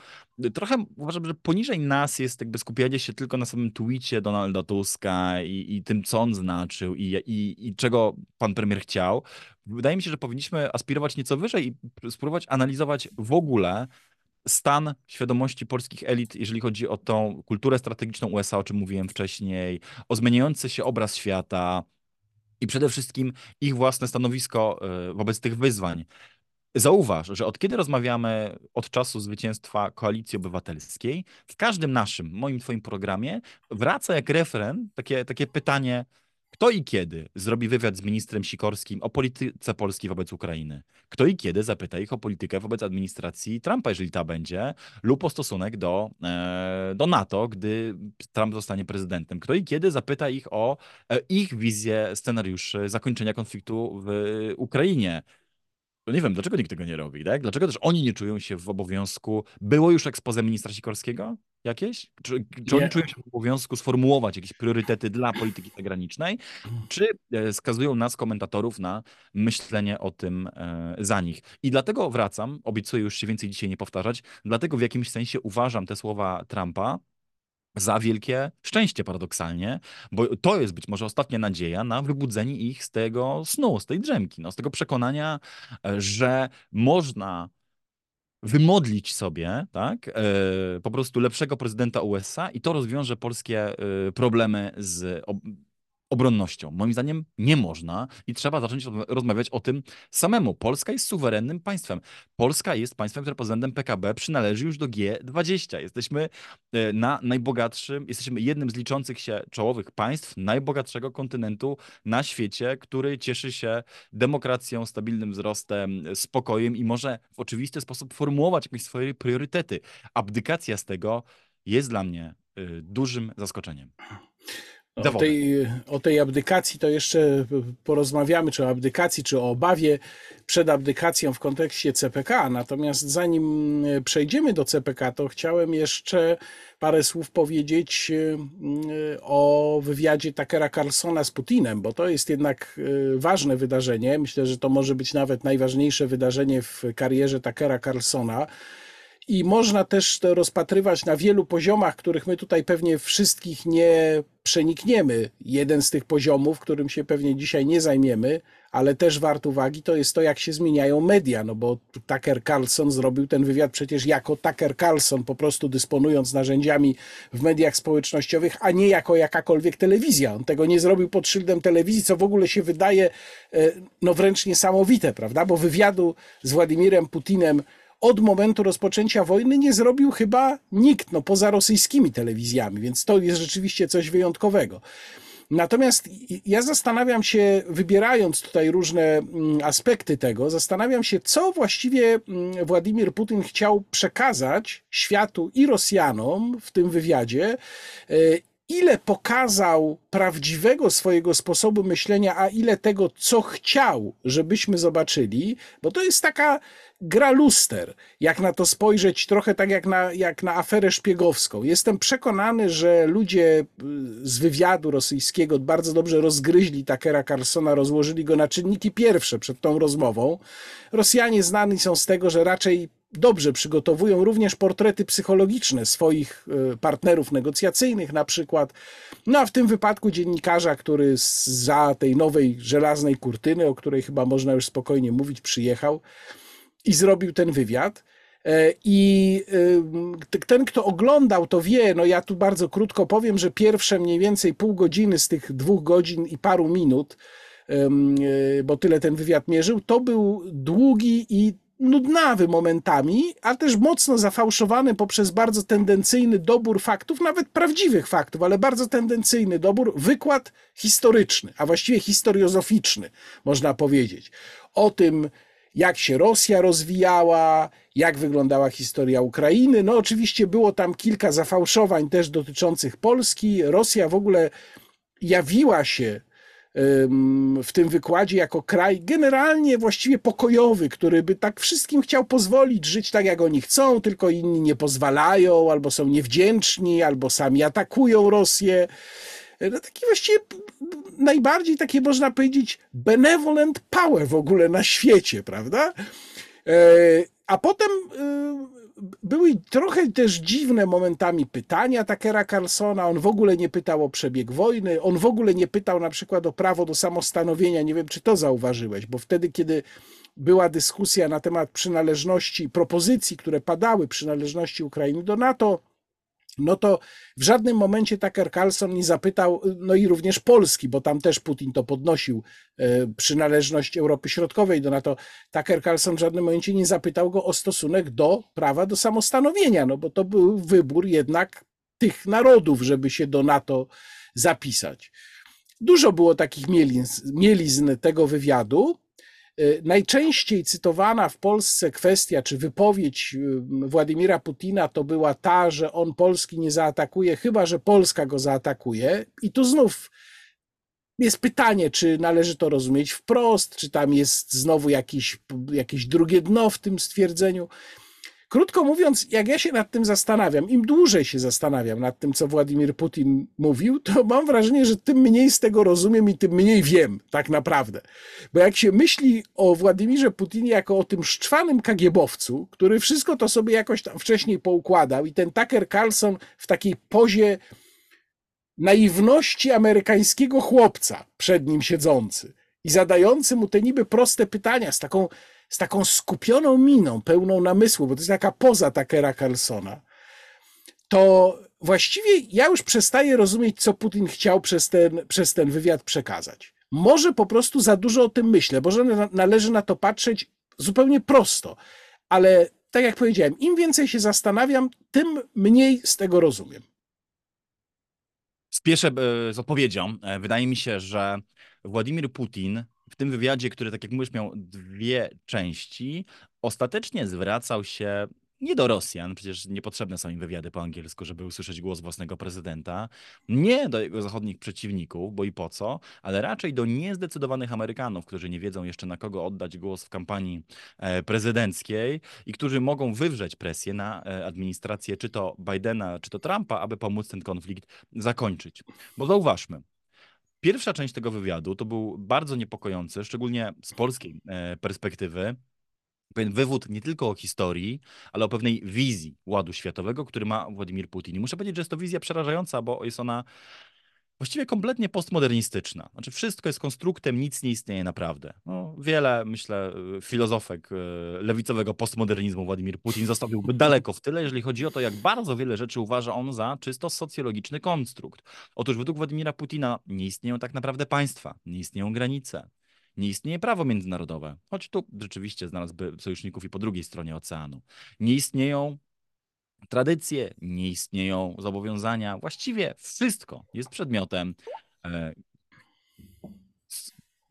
[SPEAKER 2] trochę uważam, że poniżej nas jest jakby skupianie się tylko na samym tweetie Donalda Tuska i, i tym, co on znaczył i, i, i czego pan premier chciał. Wydaje mi się, że powinniśmy aspirować nieco wyżej i spróbować analizować w ogóle stan świadomości polskich elit, jeżeli chodzi o tą kulturę strategiczną USA, o czym mówiłem wcześniej, o zmieniający się obraz świata i przede wszystkim ich własne stanowisko e, wobec tych wyzwań. Zauważ, że od kiedy rozmawiamy od czasu zwycięstwa Koalicji Obywatelskiej, w każdym naszym, moim, twoim programie wraca jak refren takie, takie pytanie, kto i kiedy zrobi wywiad z ministrem Sikorskim o polityce Polski wobec Ukrainy? Kto i kiedy zapyta ich o politykę wobec administracji Trumpa, jeżeli ta będzie, lub o stosunek do, e, do NATO, gdy Trump zostanie prezydentem? Kto i kiedy zapyta ich o e, ich wizję scenariuszy zakończenia konfliktu w Ukrainie? To nie wiem, dlaczego nikt tego nie robi, tak? Dlaczego też oni nie czują się w obowiązku? Było już ekspoze ministra Sikorskiego jakieś? Czy, czy oni czują się w obowiązku sformułować jakieś priorytety dla polityki zagranicznej? Czy e, skazują nas, komentatorów, na myślenie o tym e, za nich? I dlatego wracam, obiecuję już się więcej dzisiaj nie powtarzać, dlatego w jakimś sensie uważam te słowa Trumpa za wielkie szczęście paradoksalnie, bo to jest być może ostatnia nadzieja na wybudzenie ich z tego snu, z tej drzemki, no, z tego przekonania, e, że można wymodlić sobie, tak, e, po prostu lepszego prezydenta USA i to rozwiąże polskie e, problemy z obronnością. Moim zdaniem nie można i trzeba zacząć rozmawiać o tym samemu. Polska jest suwerennym państwem. Polska jest państwem, które pod względem PKB przynależy już do G20. Jesteśmy e, na najbogatszym, jesteśmy jednym z liczących się czołowych państw najbogatszego kontynentu na świecie, który cieszy się demokracją, stabilnym wzrostem, spokojem i może w oczywisty sposób formułować jakieś swoje priorytety. Abdykacja z tego jest dla mnie e, dużym zaskoczeniem.
[SPEAKER 1] O tej, o tej abdykacji to jeszcze porozmawiamy, czy o abdykacji, czy o obawie przed abdykacją w kontekście CPK. Natomiast zanim przejdziemy do CPK, to chciałem jeszcze parę słów powiedzieć e, o wywiadzie Takera Carlsona z Putinem, bo to jest jednak e, ważne wydarzenie. Myślę, że to może być nawet najważniejsze wydarzenie w karierze Takera Carlsona i można też to rozpatrywać na wielu poziomach, których my tutaj pewnie wszystkich nie przenikniemy. Jeden z tych poziomów, którym się pewnie dzisiaj nie zajmiemy, ale też wart uwagi, to jest to, jak się zmieniają media, no bo Tucker Carlson zrobił ten wywiad przecież jako Tucker Carlson, po prostu dysponując narzędziami w mediach społecznościowych, a nie jako jakakolwiek telewizja. On tego nie zrobił pod szyldem telewizji, co w ogóle się wydaje e, no wręcz niesamowite, prawda? Bo wywiadu z Władimirem Putinem od momentu rozpoczęcia wojny nie zrobił chyba nikt, no poza rosyjskimi telewizjami, więc to jest rzeczywiście coś wyjątkowego. Natomiast ja zastanawiam się, wybierając tutaj różne mm, aspekty tego, zastanawiam się, co właściwie mm, Władimir Putin chciał przekazać światu i Rosjanom w tym wywiadzie e, ile pokazał prawdziwego swojego sposobu myślenia, a ile tego, co chciał, żebyśmy zobaczyli, bo to jest taka gra luster, jak na to spojrzeć, trochę tak jak na, jak na aferę szpiegowską. Jestem przekonany, że ludzie y, z wywiadu rosyjskiego bardzo dobrze rozgryźli Takera Carlsona, rozłożyli go na czynniki pierwsze przed tą rozmową. Rosjanie znani są z tego, że raczej dobrze przygotowują również portrety psychologiczne swoich y, partnerów negocjacyjnych na przykład. No a w tym wypadku dziennikarza, który za tej nowej żelaznej kurtyny, o której chyba można już spokojnie mówić, przyjechał i zrobił ten wywiad. E, I y, ten, kto oglądał, to wie, no ja tu bardzo krótko powiem, że pierwsze mniej więcej pół godziny z tych dwóch godzin i paru minut, e, bo tyle ten wywiad mierzył, to był długi i nudnawy momentami, ale też mocno zafałszowany poprzez bardzo tendencyjny dobór faktów, nawet prawdziwych faktów, ale bardzo tendencyjny dobór, wykład historyczny, a właściwie historiozoficzny, można powiedzieć, o tym, jak się Rosja rozwijała, jak wyglądała historia Ukrainy. No oczywiście było tam kilka zafałszowań też dotyczących Polski. Rosja w ogóle jawiła się w tym wykładzie jako kraj generalnie właściwie pokojowy, który by tak wszystkim chciał pozwolić żyć tak, jak oni chcą, tylko inni nie pozwalają, albo są niewdzięczni, albo sami atakują Rosję. No taki właściwie najbardziej takie można powiedzieć benevolent power w ogóle na świecie, prawda? E, a potem e, były trochę też dziwne momentami pytania Takera Carlsona. On w ogóle nie pytał o przebieg wojny, on w ogóle nie pytał na przykład o prawo do samostanowienia. Nie wiem, czy to zauważyłeś, bo wtedy, kiedy była dyskusja na temat przynależności, propozycji, które padały, przynależności Ukrainy do NATO, no to w żadnym momencie Tucker Carlson nie zapytał, no i również Polski, bo tam też Putin to podnosił, e, przynależność Europy Środkowej do NATO. Tucker Carlson w żadnym momencie nie zapytał go o stosunek do prawa do samostanowienia, no bo to był wybór jednak tych narodów, żeby się do NATO zapisać. Dużo było takich mielizn, mielizn tego wywiadu. Y, najczęściej cytowana w Polsce kwestia czy wypowiedź y, Władimira Putina to była ta, że on Polski nie zaatakuje, chyba że Polska go zaatakuje. I tu znów jest pytanie, czy należy to rozumieć wprost, czy tam jest znowu jakiś, jakieś drugie dno w tym stwierdzeniu. Krótko mówiąc, jak ja się nad tym zastanawiam, im dłużej się zastanawiam nad tym, co Władimir Putin mówił, to mam wrażenie, że tym mniej z tego rozumiem i tym mniej wiem, tak naprawdę. Bo jak się myśli o Władimirze Putinie jako o tym szczwanym kagiebowcu, który wszystko to sobie jakoś tam wcześniej poukładał i ten Tucker Carlson w takiej pozie naiwności amerykańskiego chłopca przed nim siedzący i zadający mu te niby proste pytania z taką z taką skupioną miną, pełną namysłu, bo to jest taka poza Takera Carlsona, to właściwie ja już przestaję rozumieć, co Putin chciał przez ten, przez ten wywiad przekazać. Może po prostu za dużo o tym myślę, może należy na to patrzeć zupełnie prosto, ale tak jak powiedziałem, im więcej się zastanawiam, tym mniej z tego rozumiem.
[SPEAKER 2] Spieszę e, z odpowiedzią. E, wydaje mi się, że Władimir Putin w tym wywiadzie, który, tak jak mówisz, miał dwie części, ostatecznie zwracał się nie do Rosjan, przecież niepotrzebne są im wywiady po angielsku, żeby usłyszeć głos własnego prezydenta, nie do jego zachodnich przeciwników, bo i po co, ale raczej do niezdecydowanych Amerykanów, którzy nie wiedzą jeszcze na kogo oddać głos w kampanii e, prezydenckiej i którzy mogą wywrzeć presję na e, administrację czy to Bidena, czy to Trumpa, aby pomóc ten konflikt zakończyć. Bo zauważmy, Pierwsza część tego wywiadu to był bardzo niepokojący, szczególnie z polskiej e, perspektywy, pewien wywód nie tylko o historii, ale o pewnej wizji ładu światowego, który ma Władimir Putin. I muszę powiedzieć, że jest to wizja przerażająca, bo jest ona właściwie kompletnie postmodernistyczna. Znaczy wszystko jest konstruktem, nic nie istnieje naprawdę. No, wiele, myślę, filozofek e, lewicowego postmodernizmu Władimir Putin zostawiłby daleko w tyle, jeżeli chodzi o to, jak bardzo wiele rzeczy uważa on za czysto socjologiczny konstrukt. Otóż według Władimira Putina nie istnieją tak naprawdę państwa, nie istnieją granice, nie istnieje prawo międzynarodowe, choć tu rzeczywiście znalazłby sojuszników i po drugiej stronie oceanu. Nie istnieją tradycje, nie istnieją zobowiązania. Właściwie wszystko jest przedmiotem e,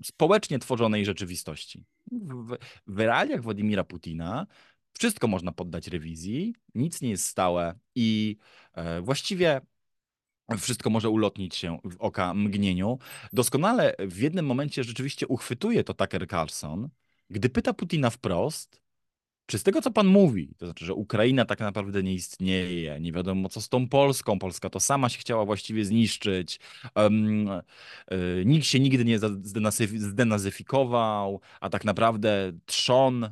[SPEAKER 2] społecznie tworzonej rzeczywistości. W, w realiach Władimira Putina wszystko można poddać rewizji, nic nie jest stałe i e, właściwie wszystko może ulotnić się w oka mgnieniu. Doskonale w jednym momencie rzeczywiście uchwytuje to Tucker Carlson, gdy pyta Putina wprost, czy z tego, co pan mówi, to znaczy, że Ukraina tak naprawdę nie istnieje, nie wiadomo co z tą Polską, Polska to sama się chciała właściwie zniszczyć, um, y, nikt się nigdy nie zdenazyfikował, a tak naprawdę trzon, y,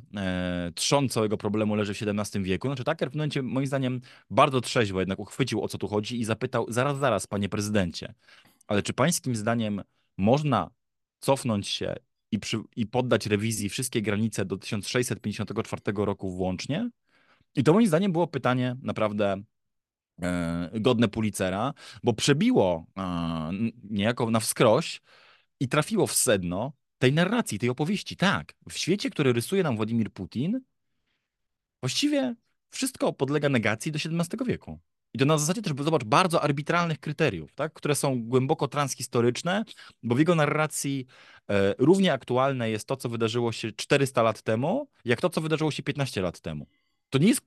[SPEAKER 2] trzon całego problemu leży w XVII wieku. Znaczy Tucker w momencie, moim zdaniem, bardzo trzeźwo jednak uchwycił, o co tu chodzi i zapytał, zaraz, zaraz, panie prezydencie, ale czy pańskim zdaniem można cofnąć się i, przy, i poddać rewizji wszystkie granice do 1654 roku włącznie? I to moim zdaniem było pytanie naprawdę e, godne Pulitzera, bo przebiło e, niejako na wskroś i trafiło w sedno tej narracji, tej opowieści. Tak, w świecie, który rysuje nam Władimir Putin, właściwie wszystko podlega negacji do XVII wieku. I to na zasadzie też, zobacz, bardzo arbitralnych kryteriów, tak? które są głęboko transhistoryczne, bo w jego narracji e, równie aktualne jest to, co wydarzyło się 400 lat temu, jak to, co wydarzyło się 15 lat temu. To nie jest,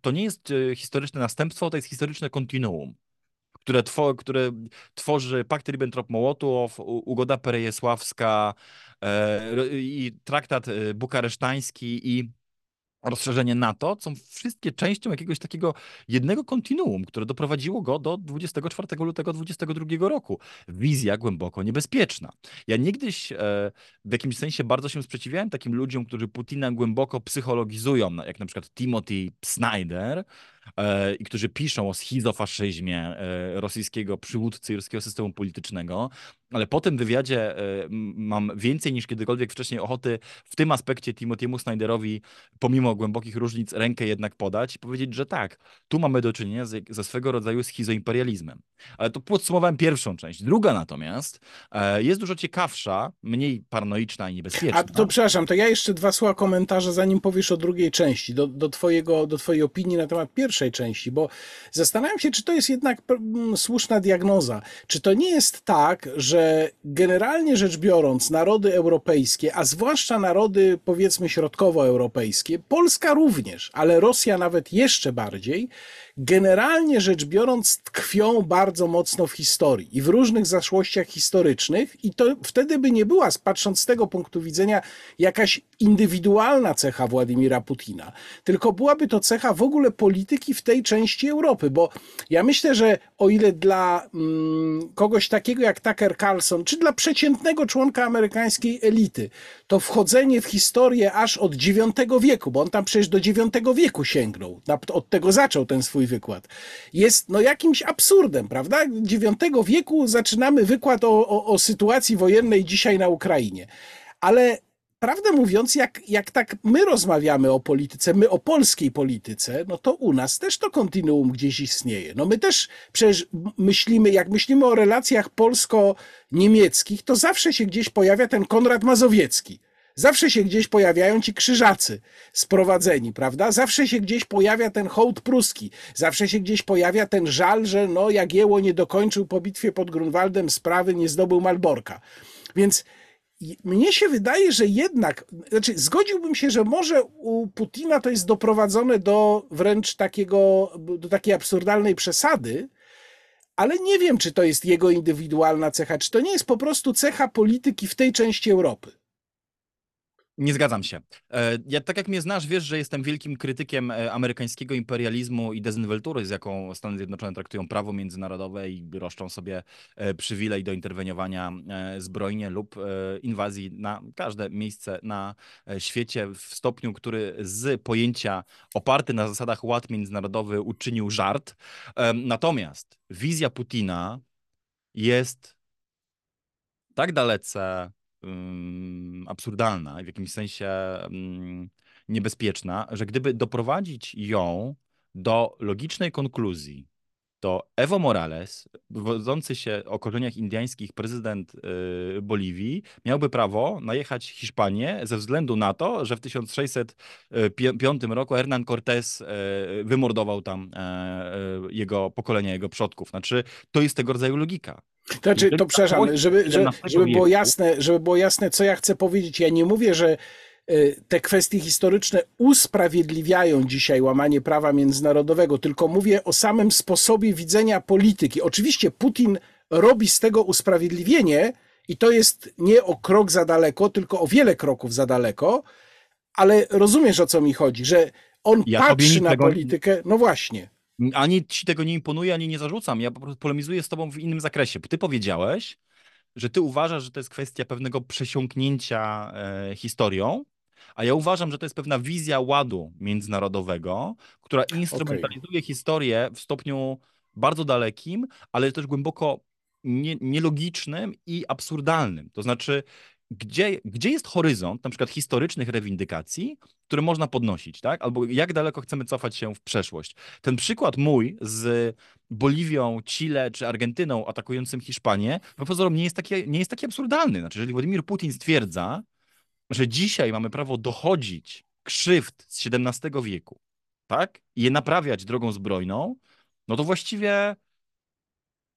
[SPEAKER 2] to nie jest e, historyczne następstwo, to jest historyczne kontinuum, które, two, które tworzy pakt Ribbentrop-Mołotow, ugoda perejesławska e, i traktat e, bukaresztański i rozszerzenie NATO są wszystkie częścią jakiegoś takiego jednego kontinuum, które doprowadziło go do 24 lutego 2022 roku. Wizja głęboko niebezpieczna. Ja niegdyś e, w jakimś sensie bardzo się sprzeciwiałem takim ludziom, którzy Putina głęboko psychologizują, jak na przykład Timothy Snyder, i którzy piszą o schizofaszyzmie e, rosyjskiego przywódcy rosyjskiego systemu politycznego, ale po tym wywiadzie e, mam więcej niż kiedykolwiek wcześniej ochoty w tym aspekcie Timothy'emu Snyderowi, pomimo głębokich różnic, rękę jednak podać i powiedzieć, że tak, tu mamy do czynienia ze, ze swego rodzaju schizoimperializmem. Ale to podsumowałem pierwszą część. Druga natomiast jest dużo ciekawsza, mniej paranoiczna i niebezpieczna.
[SPEAKER 1] A to przepraszam, to ja jeszcze dwa słowa komentarza, zanim powiesz o drugiej części, do, do, twojego, do twojej opinii na temat pierwszej pierwszej części, bo zastanawiam się, czy to jest jednak mm, słuszna diagnoza. Czy to nie jest tak, że generalnie rzecz biorąc, narody europejskie, a zwłaszcza narody powiedzmy środkowoeuropejskie, Polska również, ale Rosja nawet jeszcze bardziej, generalnie rzecz biorąc tkwią bardzo mocno w historii i w różnych zaszłościach historycznych i to wtedy by nie była, patrząc z tego punktu widzenia, jakaś indywidualna cecha Władimira Putina, tylko byłaby to cecha w ogóle polityki w tej części Europy, bo ja myślę, że o ile dla mm, kogoś takiego jak Tucker Carlson, czy dla przeciętnego członka amerykańskiej elity, to wchodzenie w historię aż od IX wieku, bo on tam przecież do IX wieku sięgnął, od tego zaczął ten swój wykład, jest no jakimś absurdem, prawda? IX wieku zaczynamy wykład o, o, o sytuacji wojennej dzisiaj na Ukrainie. Ale prawdę mówiąc, jak, jak tak my rozmawiamy o polityce, my o polskiej polityce, no to u nas też to kontinuum gdzieś istnieje. No my też przecież myślimy, jak myślimy o relacjach polsko-niemieckich, to zawsze się gdzieś pojawia ten Konrad Mazowiecki. Zawsze się gdzieś pojawiają ci krzyżacy sprowadzeni, prawda? Zawsze się gdzieś pojawia ten hołd pruski. Zawsze się gdzieś pojawia ten żal, że no Jagieło nie dokończył po bitwie pod Grunwaldem sprawy, nie zdobył Malborka. Więc mnie się wydaje, że jednak, znaczy zgodziłbym się, że może u Putina to jest doprowadzone do wręcz takiego, do takiej absurdalnej przesady, ale nie wiem, czy to jest jego indywidualna cecha, czy to nie jest po prostu cecha polityki w tej części Europy.
[SPEAKER 2] Nie zgadzam się. E, ja, tak jak mnie znasz, wiesz, że jestem wielkim krytykiem e, amerykańskiego imperializmu i dezinweltury, z jaką Stany Zjednoczone traktują prawo międzynarodowe i roszczą sobie e, przywilej do interweniowania zbrojnie lub inwazji na każde miejsce na świecie w stopniu, który z pojęcia oparty na zasadach ład międzynarodowy uczynił żart. Natomiast wizja Putina jest tak dalece absurdalna i w jakimś sensie niebezpieczna, że gdyby doprowadzić ją do logicznej konkluzji, to Evo Morales, wywodzący się o korzeniach indiańskich prezydent y, Boliwii, miałby prawo najechać Hiszpanię ze względu na to, że w 1605 roku Hernán Cortés y, wymordował tam y, jego pokolenie, jego przodków. Znaczy, to jest tego rodzaju logika.
[SPEAKER 1] Znaczy, to przepraszam, żeby, żeby, żeby, było jasne, żeby było jasne, co ja chcę powiedzieć. Ja nie mówię, że te kwestie historyczne usprawiedliwiają dzisiaj łamanie prawa międzynarodowego, tylko mówię o samym sposobie widzenia polityki. Oczywiście Putin robi z tego usprawiedliwienie i to jest nie o krok za daleko, tylko o wiele kroków za daleko, ale rozumiesz o co mi chodzi, że on
[SPEAKER 2] Ja
[SPEAKER 1] patrzy na
[SPEAKER 2] tego-
[SPEAKER 1] politykę, no właśnie.
[SPEAKER 2] Ani ci tego nie imponuje, ani nie zarzucam. Ja po prostu polemizuję z tobą w innym zakresie. Ty powiedziałeś, że ty uważasz, że to jest kwestia pewnego przesiąknięcia e, historią, a ja uważam, że to jest pewna wizja ładu międzynarodowego, która instrumentalizuje historię w stopniu bardzo dalekim, ale też głęboko nie, nielogicznym i absurdalnym. To znaczy, gdzie, gdzie jest horyzont na przykład historycznych rewindykacji, które można podnosić, tak? Albo jak daleko chcemy cofać się w przeszłość. Ten przykład mój z Boliwią, Chile czy Argentyną atakującym Hiszpanię, no pozorom nie jest taki, nie jest taki absurdalny. Znaczy, jeżeli Władimir Putin stwierdza, że dzisiaj mamy prawo dochodzić krzywd z XVII wieku, tak? I je naprawiać drogą zbrojną, no to właściwie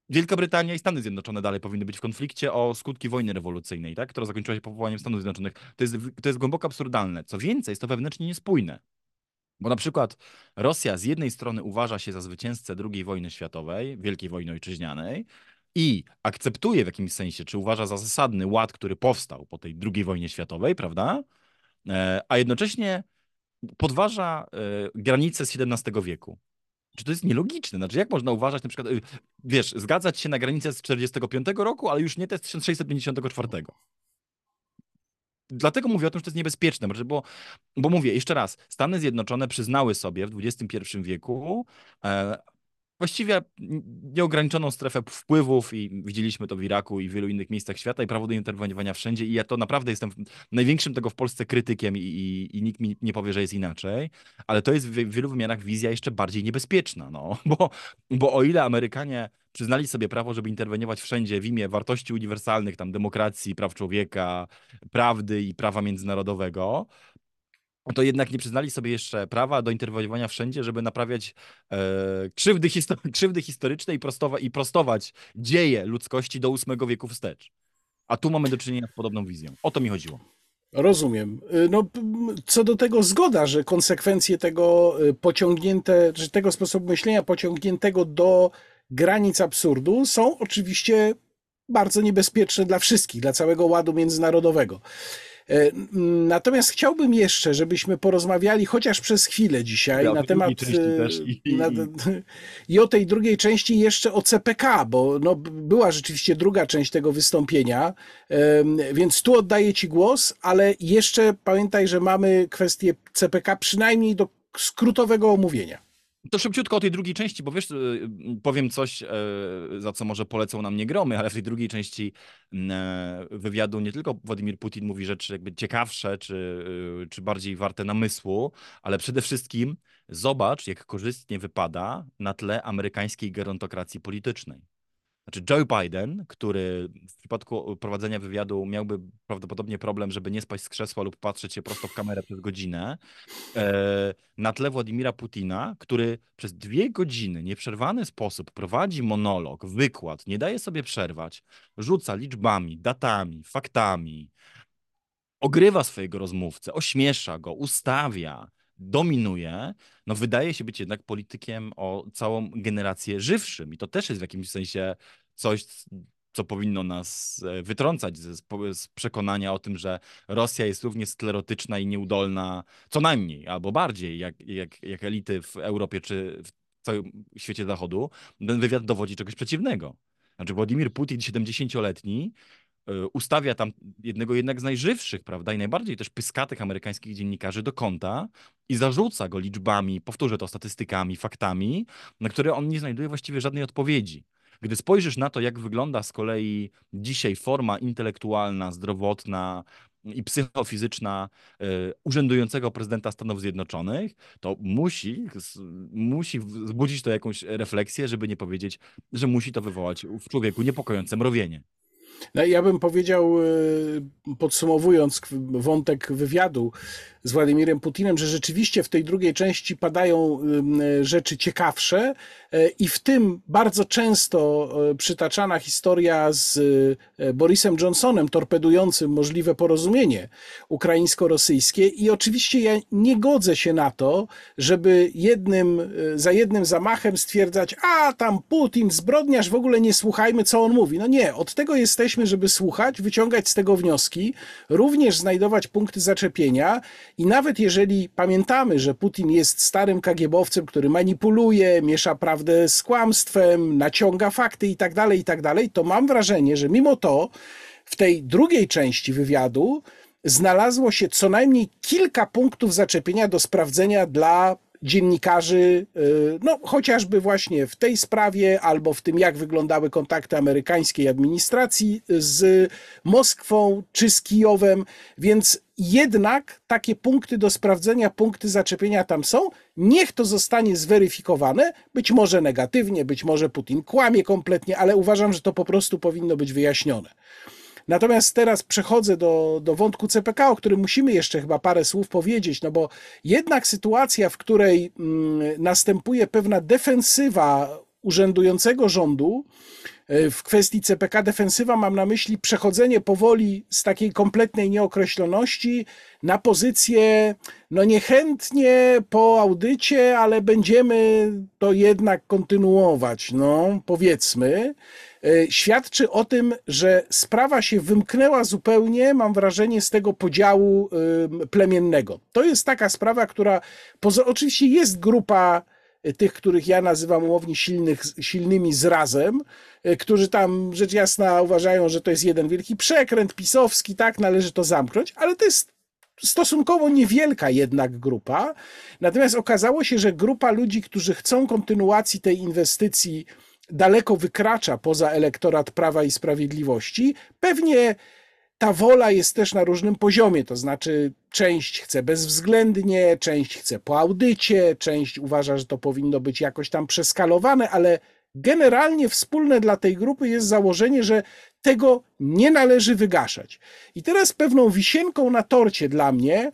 [SPEAKER 2] Wielka Brytania i Stany Zjednoczone dalej powinny być w konflikcie o skutki wojny rewolucyjnej, tak? która zakończyła się powołaniem Stanów Zjednoczonych. To jest, to jest głęboko absurdalne. Co więcej, jest to wewnętrznie niespójne. Bo na przykład Rosja z jednej strony uważa się za zwycięzcę II wojny światowej, Wielkiej Wojny Ojczyźnianej i akceptuje w jakimś sensie, czy uważa za zasadny ład, który powstał po tej II wojnie światowej, prawda? E, A jednocześnie podważa e, granice z XVII wieku. Czy to jest nielogiczne? Znaczy, jak można uważać na przykład, y, wiesz, zgadzać się na granicę z 45 roku, ale już nie te z 1654. Dlatego mówię o tym, że to jest niebezpieczne, bo, bo mówię jeszcze raz, Stany Zjednoczone przyznały sobie w XXI wieku e, właściwie nieograniczoną strefę wpływów i widzieliśmy to w Iraku i w wielu innych miejscach świata i prawo do interweniowania wszędzie. I ja to naprawdę jestem największym tego w Polsce krytykiem i, i, i nikt mi nie powie, że jest inaczej, ale to jest w, wielu wymiarach wizja jeszcze bardziej niebezpieczna, no, bo, bo o ile Amerykanie przyznali sobie prawo, żeby interweniować wszędzie w imię wartości uniwersalnych, tam demokracji, praw człowieka, prawdy i prawa międzynarodowego, to jednak nie przyznali sobie jeszcze prawa do interweniowania wszędzie, żeby naprawiać e, krzywdy, histo- krzywdy historyczne i, prostowa- i prostować dzieje ludzkości do VIII wieku wstecz. A tu mamy do czynienia z podobną wizją. O to mi chodziło.
[SPEAKER 1] Rozumiem. Y, No, co do tego zgoda, że konsekwencje tego y, pociągnięte, że tego sposobu myślenia pociągniętego do granic absurdu są oczywiście bardzo niebezpieczne dla wszystkich, dla całego ładu międzynarodowego. E, Natomiast chciałbym jeszcze, żebyśmy porozmawiali chociaż przez chwilę dzisiaj
[SPEAKER 2] Ja
[SPEAKER 1] na temat e,
[SPEAKER 2] i- i-
[SPEAKER 1] na, i o tej drugiej części jeszcze o CPK, bo no, była rzeczywiście druga część tego wystąpienia, więc tu oddaję Ci głos, ale jeszcze pamiętaj, że mamy kwestię CPK przynajmniej do skrótowego omówienia.
[SPEAKER 2] To szybciutko o tej drugiej części, bo wiesz, y, powiem coś, e, za co może polecą nam nie gromy, ale w tej drugiej części e, wywiadu nie tylko Władimir Putin mówi rzeczy jakby ciekawsze, czy, y, czy bardziej warte namysłu, ale przede wszystkim zobacz, jak korzystnie wypada na tle amerykańskiej gerontokracji politycznej. Znaczy Joe Biden, który w przypadku prowadzenia wywiadu miałby prawdopodobnie problem, żeby nie spaść z krzesła lub patrzeć się prosto w kamerę przez godzinę, e, na tle Władimira Putina, który przez dwie godziny nieprzerwany sposób prowadzi monolog, wykład, nie daje sobie przerwać, rzuca liczbami, datami, faktami, ogrywa swojego rozmówcę, ośmiesza go, ustawia, dominuje, no wydaje się być jednak politykiem o całą generację żywszym. I to też jest w jakimś sensie coś, co powinno nas e, wytrącać z, z przekonania o tym, że Rosja jest równie sklerotyczna i nieudolna, co najmniej, albo bardziej, jak, jak, jak elity w Europie czy w całym świecie zachodu. Ten wywiad dowodzi czegoś przeciwnego. Znaczy Władimir Putin, 70-letni, y, ustawia tam jednego jednak z najżywszych, prawda, i najbardziej też pyskatych amerykańskich dziennikarzy do kąta i zarzuca go liczbami, powtórzę to, statystykami, faktami, na które on nie znajduje właściwie żadnej odpowiedzi. Gdy spojrzysz na to, jak wygląda z kolei dzisiaj forma intelektualna, zdrowotna i psychofizyczna y, urzędującego prezydenta Stanów Zjednoczonych, to musi, s- musi wzbudzić to jakąś refleksję, żeby nie powiedzieć, że musi to wywołać w człowieku niepokojące mrowienie.
[SPEAKER 1] No, ja bym powiedział, e, podsumowując wątek wywiadu, z Władimirem Putinem, że rzeczywiście w tej drugiej części padają rzeczy ciekawsze i w tym bardzo często przytaczana historia z Borisem Johnsonem torpedującym możliwe porozumienie ukraińsko-rosyjskie i oczywiście ja nie godzę się na to, żeby jednym, za jednym zamachem stwierdzać, a tam Putin, zbrodniarz, w ogóle nie słuchajmy, co on mówi. No nie, od tego jesteśmy, żeby słuchać, wyciągać z tego wnioski, również znajdować punkty zaczepienia i nawet jeżeli pamiętamy, że Putin jest starym kagiebowcem, który manipuluje, miesza prawdę z kłamstwem, naciąga fakty i tak dalej, i tak to mam wrażenie, że mimo to w tej drugiej części wywiadu znalazło się co najmniej kilka punktów zaczepienia do sprawdzenia dla dziennikarzy, y, no chociażby właśnie w tej sprawie, albo w tym, jak wyglądały kontakty amerykańskiej administracji z Moskwą czy z Kijowem, więc jednak takie punkty do sprawdzenia, punkty zaczepienia tam są. Niech to zostanie zweryfikowane, być może negatywnie, być może Putin kłamie kompletnie, ale uważam, że to po prostu powinno być wyjaśnione. Natomiast teraz przechodzę do, do wątku CPK, o którym musimy jeszcze chyba parę słów powiedzieć, no bo jednak sytuacja, w której mm, następuje pewna defensywa urzędującego rządu, e, w kwestii CPK defensywa mam na myśli przechodzenie powoli z takiej kompletnej nieokreśloności na pozycję, no niechętnie po audycie, ale będziemy to jednak kontynuować, no powiedzmy. E, świadczy o tym, że sprawa się wymknęła zupełnie, mam wrażenie, z tego podziału plemiennego. To jest taka sprawa, która oczywiście jest grupa e, tych, których ja nazywam umownie silnych, silnymi zrazem, e, którzy tam rzecz jasna uważają, że to jest jeden wielki przekręt pisowski, tak, należy to zamknąć, ale to jest stosunkowo niewielka jednak grupa. Natomiast okazało się, że grupa ludzi, którzy chcą kontynuacji tej inwestycji, daleko wykracza poza elektorat Prawa i Sprawiedliwości. Pewnie ta wola jest też na różnym poziomie, to znaczy część chce bezwzględnie, część chce po audycie, część uważa, że to powinno być jakoś tam przeskalowane, ale generalnie wspólne dla tej grupy jest założenie, że tego nie należy wygaszać. I teraz pewną wisienką na torcie dla mnie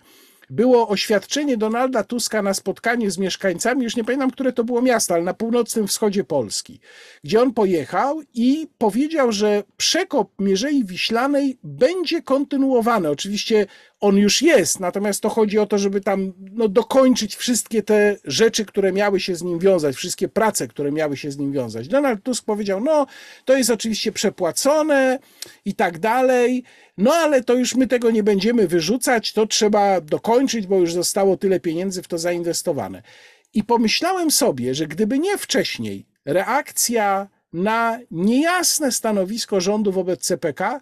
[SPEAKER 1] było oświadczenie Donalda Tuska na spotkaniu z mieszkańcami, już nie pamiętam, które to było miasto, ale na północnym wschodzie Polski, gdzie on pojechał i powiedział, że przekop Mierzei Wiślanej będzie kontynuowany. Oczywiście on już jest, natomiast to chodzi o to, żeby tam no, dokończyć wszystkie te rzeczy, które miały się z nim wiązać, wszystkie prace, które miały się z nim wiązać. Donald Tusk powiedział, no to jest oczywiście przepłacone i tak dalej, no ale to już my tego nie będziemy wyrzucać, to trzeba dokończyć, bo już zostało tyle pieniędzy w to zainwestowane. I pomyślałem sobie, że gdyby nie wcześniej reakcja na niejasne stanowisko rządu wobec CPK,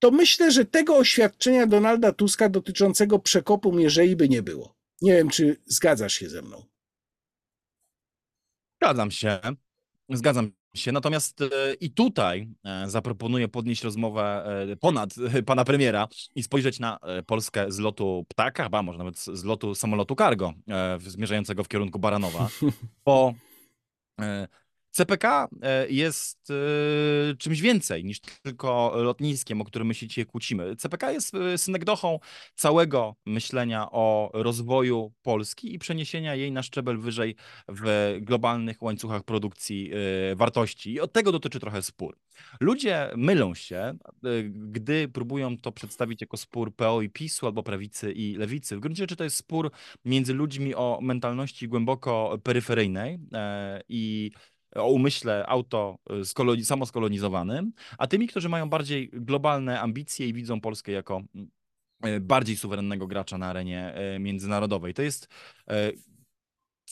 [SPEAKER 1] to myślę, że tego oświadczenia Donalda Tuska dotyczącego przekopu Mierzei by nie było. Nie wiem, czy zgadzasz się ze mną.
[SPEAKER 2] Zgadzam się. Zgadzam się. Natomiast e, i tutaj e, zaproponuję podnieść rozmowę e, ponad pana premiera i spojrzeć na Polskę z lotu ptaka, chyba może nawet z lotu samolotu cargo zmierzającego w kierunku Baranowa, bo CPK e, jest e, czymś więcej niż tylko lotniskiem, o którym my się dzisiaj kłócimy. CPK jest e, synekdochą całego myślenia o rozwoju Polski i przeniesienia jej na szczebel wyżej w globalnych łańcuchach produkcji wartości. I od tego dotyczy trochę spór. Ludzie mylą się, gdy próbują to przedstawić jako spór PO i PiSu albo prawicy i lewicy. W gruncie rzeczy to jest spór między ludźmi o mentalności głęboko peryferyjnej i o umyśle auto y, skoloni- samoskolonizowanym, a tymi, którzy mają bardziej globalne ambicje i widzą Polskę jako y, bardziej suwerennego gracza na arenie y, międzynarodowej. To jest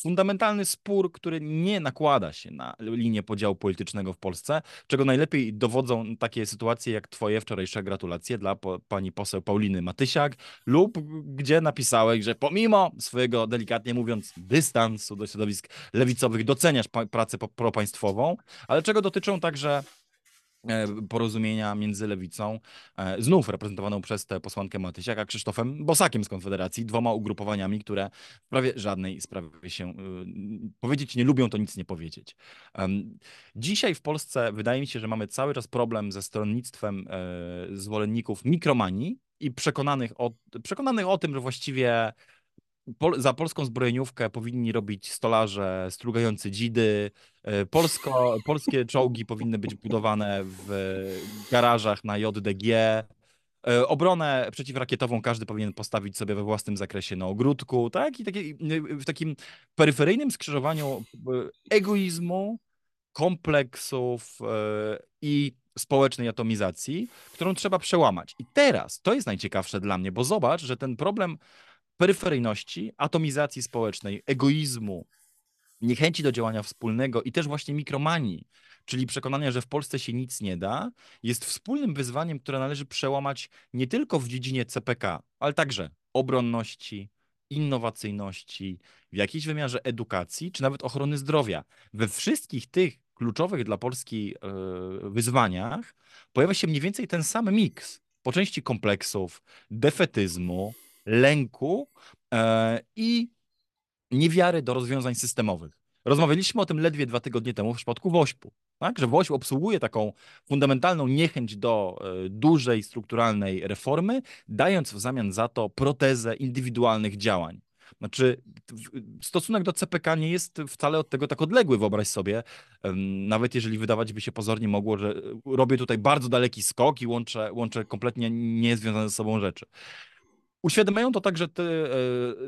[SPEAKER 2] fundamentalny spór, który nie nakłada się na linię podziału politycznego w Polsce, czego najlepiej dowodzą takie sytuacje jak twoje wczorajsze gratulacje dla po, pani poseł Pauliny Matysiak lub gdzie napisałeś, że pomimo swojego, delikatnie mówiąc, dystansu do środowisk lewicowych doceniasz pracę propaństwową, ale czego dotyczą także porozumienia między lewicą, e, znów reprezentowaną przez tę posłankę Matysiak, a Krzysztofem Bosakiem z Konfederacji, dwoma ugrupowaniami, które w prawie żadnej sprawie się y, powiedzieć nie lubią, to nic nie powiedzieć. Dzisiaj w Polsce wydaje mi się, że mamy cały czas problem ze stronnictwem e, zwolenników mikromanii, i przekonanych o, przekonanych o tym, że właściwie pol, za polską zbrojeniówkę powinni robić stolarze strugający dzidy, e, Polsko, polskie czołgi powinny być budowane w garażach na JDG, E, obronę przeciwrakietową każdy powinien postawić sobie we własnym zakresie na ogródku, tak? I takie, w takim peryferyjnym skrzyżowaniu e, egoizmu, kompleksów i społecznej atomizacji, którą trzeba przełamać. I teraz to jest najciekawsze dla mnie, bo zobacz, że ten problem peryferyjności, atomizacji społecznej, egoizmu, niechęci do działania wspólnego i też właśnie mikromanii, czyli przekonania, że w Polsce się nic nie da, jest wspólnym wyzwaniem, które należy przełamać nie tylko w dziedzinie CPK, ale także obronności, innowacyjności, w jakiejś wymiarze edukacji, czy nawet ochrony zdrowia. We wszystkich tych kluczowych dla Polski yy, wyzwaniach pojawia się mniej więcej ten sam miks po części kompleksów, defetyzmu, lęku yy, i niewiary do rozwiązań systemowych. Rozmawialiśmy o tym ledwie dwa tygodnie temu w przypadku WOŚP-u, tak? że WOŚP obsługuje taką fundamentalną niechęć do e, dużej, strukturalnej reformy, dając w zamian za to protezę indywidualnych działań. Znaczy, stosunek do CPK nie jest wcale od tego tak odległy, wyobraź sobie. Nawet jeżeli wydawać by się pozornie mogło, że robię tutaj bardzo daleki skok i łączę, łączę kompletnie niezwiązane ze sobą rzeczy. Uświadamiają to także te e,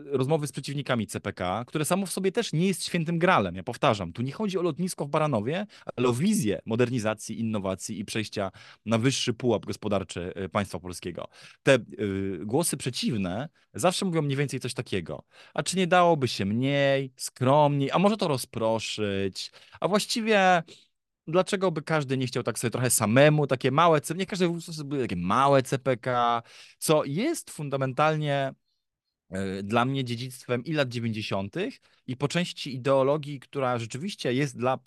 [SPEAKER 2] rozmowy z przeciwnikami CPK, które samo w sobie też nie jest świętym gralem. Ja powtarzam, tu nie chodzi o lotnisko w Baranowie, ale o wizję modernizacji, innowacji i przejścia na wyższy pułap gospodarczy e, państwa polskiego. Te e, głosy przeciwne zawsze mówią mniej więcej coś takiego. A czy nie dałoby się mniej, skromniej, a może to rozproszyć? A właściwie dlaczego by każdy nie chciał tak sobie trochę samemu, takie małe, nie każdy były takie małe CPK, co jest fundamentalnie e, dla mnie dziedzictwem i lat 90. i po części ideologii, która rzeczywiście jest dla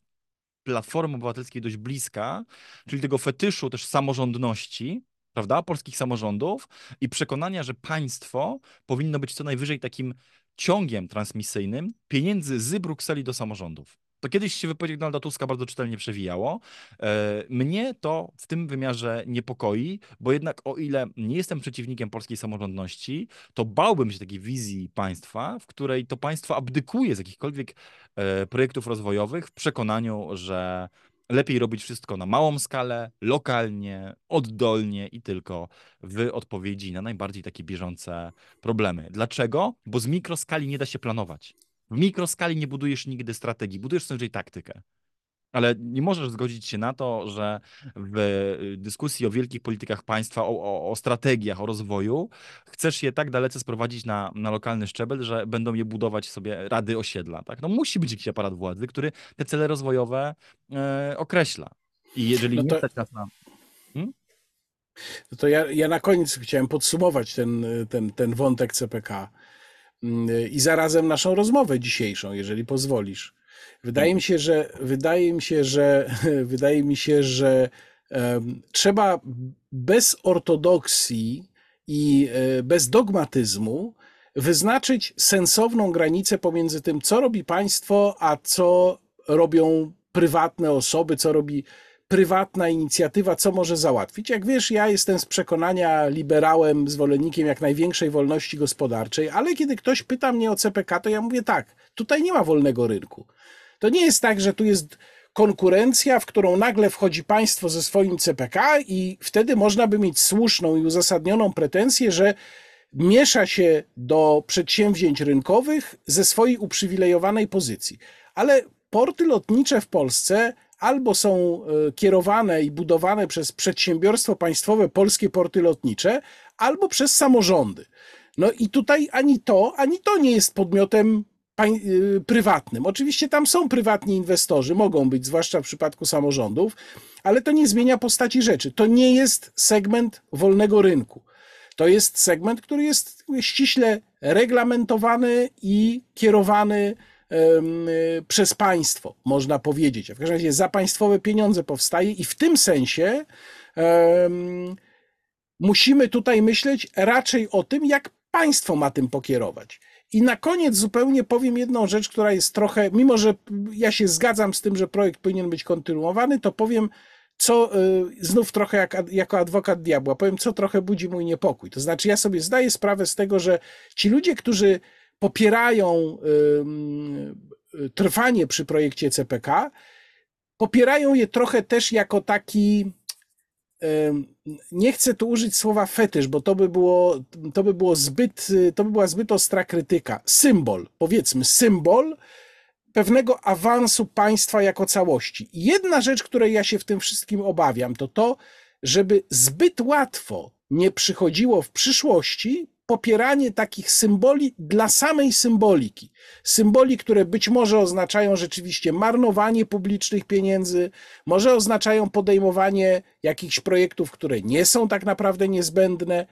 [SPEAKER 2] Platformy Obywatelskiej dość bliska, czyli tego fetyszu też samorządności, prawda, polskich samorządów i przekonania, że państwo powinno być co najwyżej takim ciągiem transmisyjnym pieniędzy z Brukseli do samorządów. To kiedyś się wypowiedź Donalda Tuska bardzo czytelnie przewijało. E, mnie to w tym wymiarze niepokoi, bo jednak o ile nie jestem przeciwnikiem polskiej samorządności, to bałbym się takiej wizji państwa, w której to państwo abdykuje z jakichkolwiek e, projektów rozwojowych w przekonaniu, że lepiej robić wszystko na małą skalę, lokalnie, oddolnie i tylko w odpowiedzi na najbardziej takie bieżące problemy. Dlaczego? Bo z mikroskali nie da się planować. W mikroskali nie budujesz nigdy strategii, budujesz co taktykę. Ale nie możesz zgodzić się na to, że w y, dyskusji o wielkich politykach państwa, o, o, o, strategiach, o rozwoju, chcesz je tak dalece sprowadzić na, na lokalny szczebel, że będą je budować sobie rady osiedla. Tak? No musi być jakiś aparat władzy, który te cele rozwojowe e, określa. I jeżeli no to... nie stać nas na. Hmm?
[SPEAKER 1] No to ja, ja na koniec chciałem podsumować ten, ten, ten wątek CPK i zarazem naszą rozmowę dzisiejszą, jeżeli pozwolisz. Wydaje mi się, że wydaje mi się, że wydaje mi się, że um, trzeba bez ortodoksji i e, bez dogmatyzmu wyznaczyć sensowną granicę pomiędzy tym, co robi państwo, a co robią prywatne osoby, co robi prywatna inicjatywa, co może załatwić. Jak wiesz, ja jestem z przekonania liberałem, zwolennikiem jak największej wolności gospodarczej, ale kiedy ktoś pyta mnie o CPK, to ja mówię tak, tutaj nie ma wolnego rynku. To nie jest tak, że tu jest konkurencja, w którą nagle wchodzi państwo ze swoim CPK i wtedy można by mieć słuszną i uzasadnioną pretensję, że miesza się do przedsięwzięć rynkowych ze swojej uprzywilejowanej pozycji. Ale porty lotnicze w Polsce albo są e, kierowane i budowane przez przedsiębiorstwo państwowe Polskie Porty Lotnicze, albo przez samorządy. No i tutaj ani to, ani to nie jest podmiotem e, prywatnym. Oczywiście tam są prywatni inwestorzy, mogą być, zwłaszcza w przypadku samorządów, ale to nie zmienia postaci rzeczy. To nie jest segment wolnego rynku. To jest segment, który jest ściśle reglamentowany i kierowany przez państwo, można powiedzieć. A w każdym razie za państwowe pieniądze powstaje i w tym sensie musimy tutaj myśleć raczej o tym, jak państwo ma tym pokierować. I na koniec zupełnie powiem jedną rzecz, która jest trochę, mimo że ja się zgadzam z tym, że projekt powinien być kontynuowany, to powiem co y, znów trochę jak, jako adwokat diabła, powiem, co trochę budzi mój niepokój. To znaczy, ja sobie zdaję sprawę z tego, że ci ludzie, którzy popierają trwanie przy projekcie CPK, popierają je trochę też jako taki. Nie chcę tu użyć słowa fetysz, bo to by było, to by było zbyt, to by była zbyt ostra krytyka. Symbol, powiedzmy, symbol pewnego awansu państwa jako całości. Jedna rzecz, której ja się w tym wszystkim obawiam, to to, żeby zbyt łatwo nie przychodziło w przyszłości popieranie takich symboli dla samej symboliki. Symboli, które być może oznaczają rzeczywiście marnowanie publicznych pieniędzy, może oznaczają podejmowanie jakichś projektów, które nie są tak naprawdę niezbędne,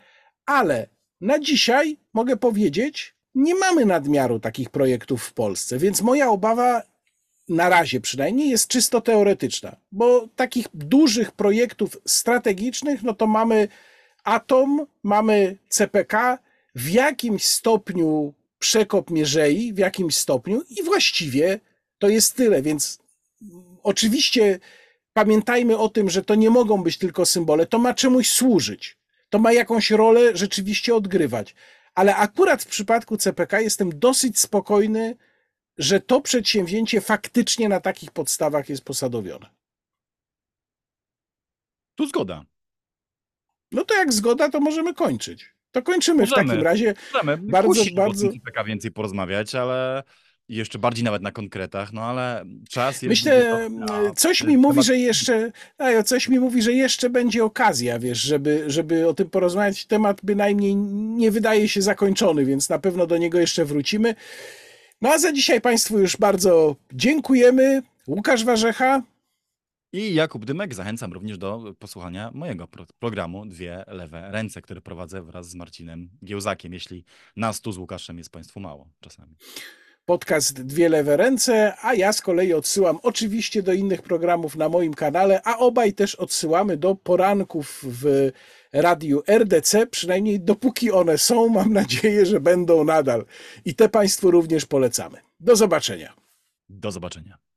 [SPEAKER 1] ale na dzisiaj mogę powiedzieć, nie mamy nadmiaru takich projektów w Polsce, więc moja obawa na razie przynajmniej jest czysto teoretyczna, bo takich dużych projektów strategicznych, no to mamy Atom, mamy CPK, w jakimś stopniu przekop Mierzei, w jakimś stopniu i właściwie to jest tyle, więc oczywiście pamiętajmy o tym, że to nie mogą być tylko symbole, to ma czemuś służyć, to ma jakąś rolę rzeczywiście odgrywać, ale akurat w przypadku CPK jestem dosyć spokojny, że to przedsięwzięcie faktycznie na takich podstawach jest posadowione.
[SPEAKER 2] Tu zgoda.
[SPEAKER 1] No to jak zgoda, to możemy kończyć. To kończymy w
[SPEAKER 2] Możemy.
[SPEAKER 1] takim razie.
[SPEAKER 2] Możemy
[SPEAKER 1] Bardzo,
[SPEAKER 2] kusi,
[SPEAKER 1] bardzo-
[SPEAKER 2] CPK więcej porozmawiać, ale jeszcze bardziej nawet na konkretach, no ale czas jest...
[SPEAKER 1] Myślę,
[SPEAKER 2] niezwykle- a
[SPEAKER 1] coś mi mówi, że jeszcze, coś mi mówi, że jeszcze będzie okazja, wiesz, żeby, żeby o tym porozmawiać. Temat bynajmniej nie wydaje się zakończony, więc na pewno do niego jeszcze wrócimy. No a za dzisiaj Państwu już bardzo dziękujemy. Łukasz Warzecha.
[SPEAKER 2] I Jakub Dymek, zachęcam również do posłuchania mojego pro programu Dwie Lewe Ręce, który prowadzę wraz z Marcinem Giełzakiem, jeśli nas tu z Łukaszem jest Państwu mało czasami.
[SPEAKER 1] podcast Dwie Lewe Ręce, a ja z kolei odsyłam oczywiście do innych programów na moim kanale, a obaj też odsyłamy do poranków w radiu RDC, przynajmniej dopóki one są, mam nadzieję, że będą nadal. I te Państwu również polecamy. Do zobaczenia.
[SPEAKER 2] Do zobaczenia.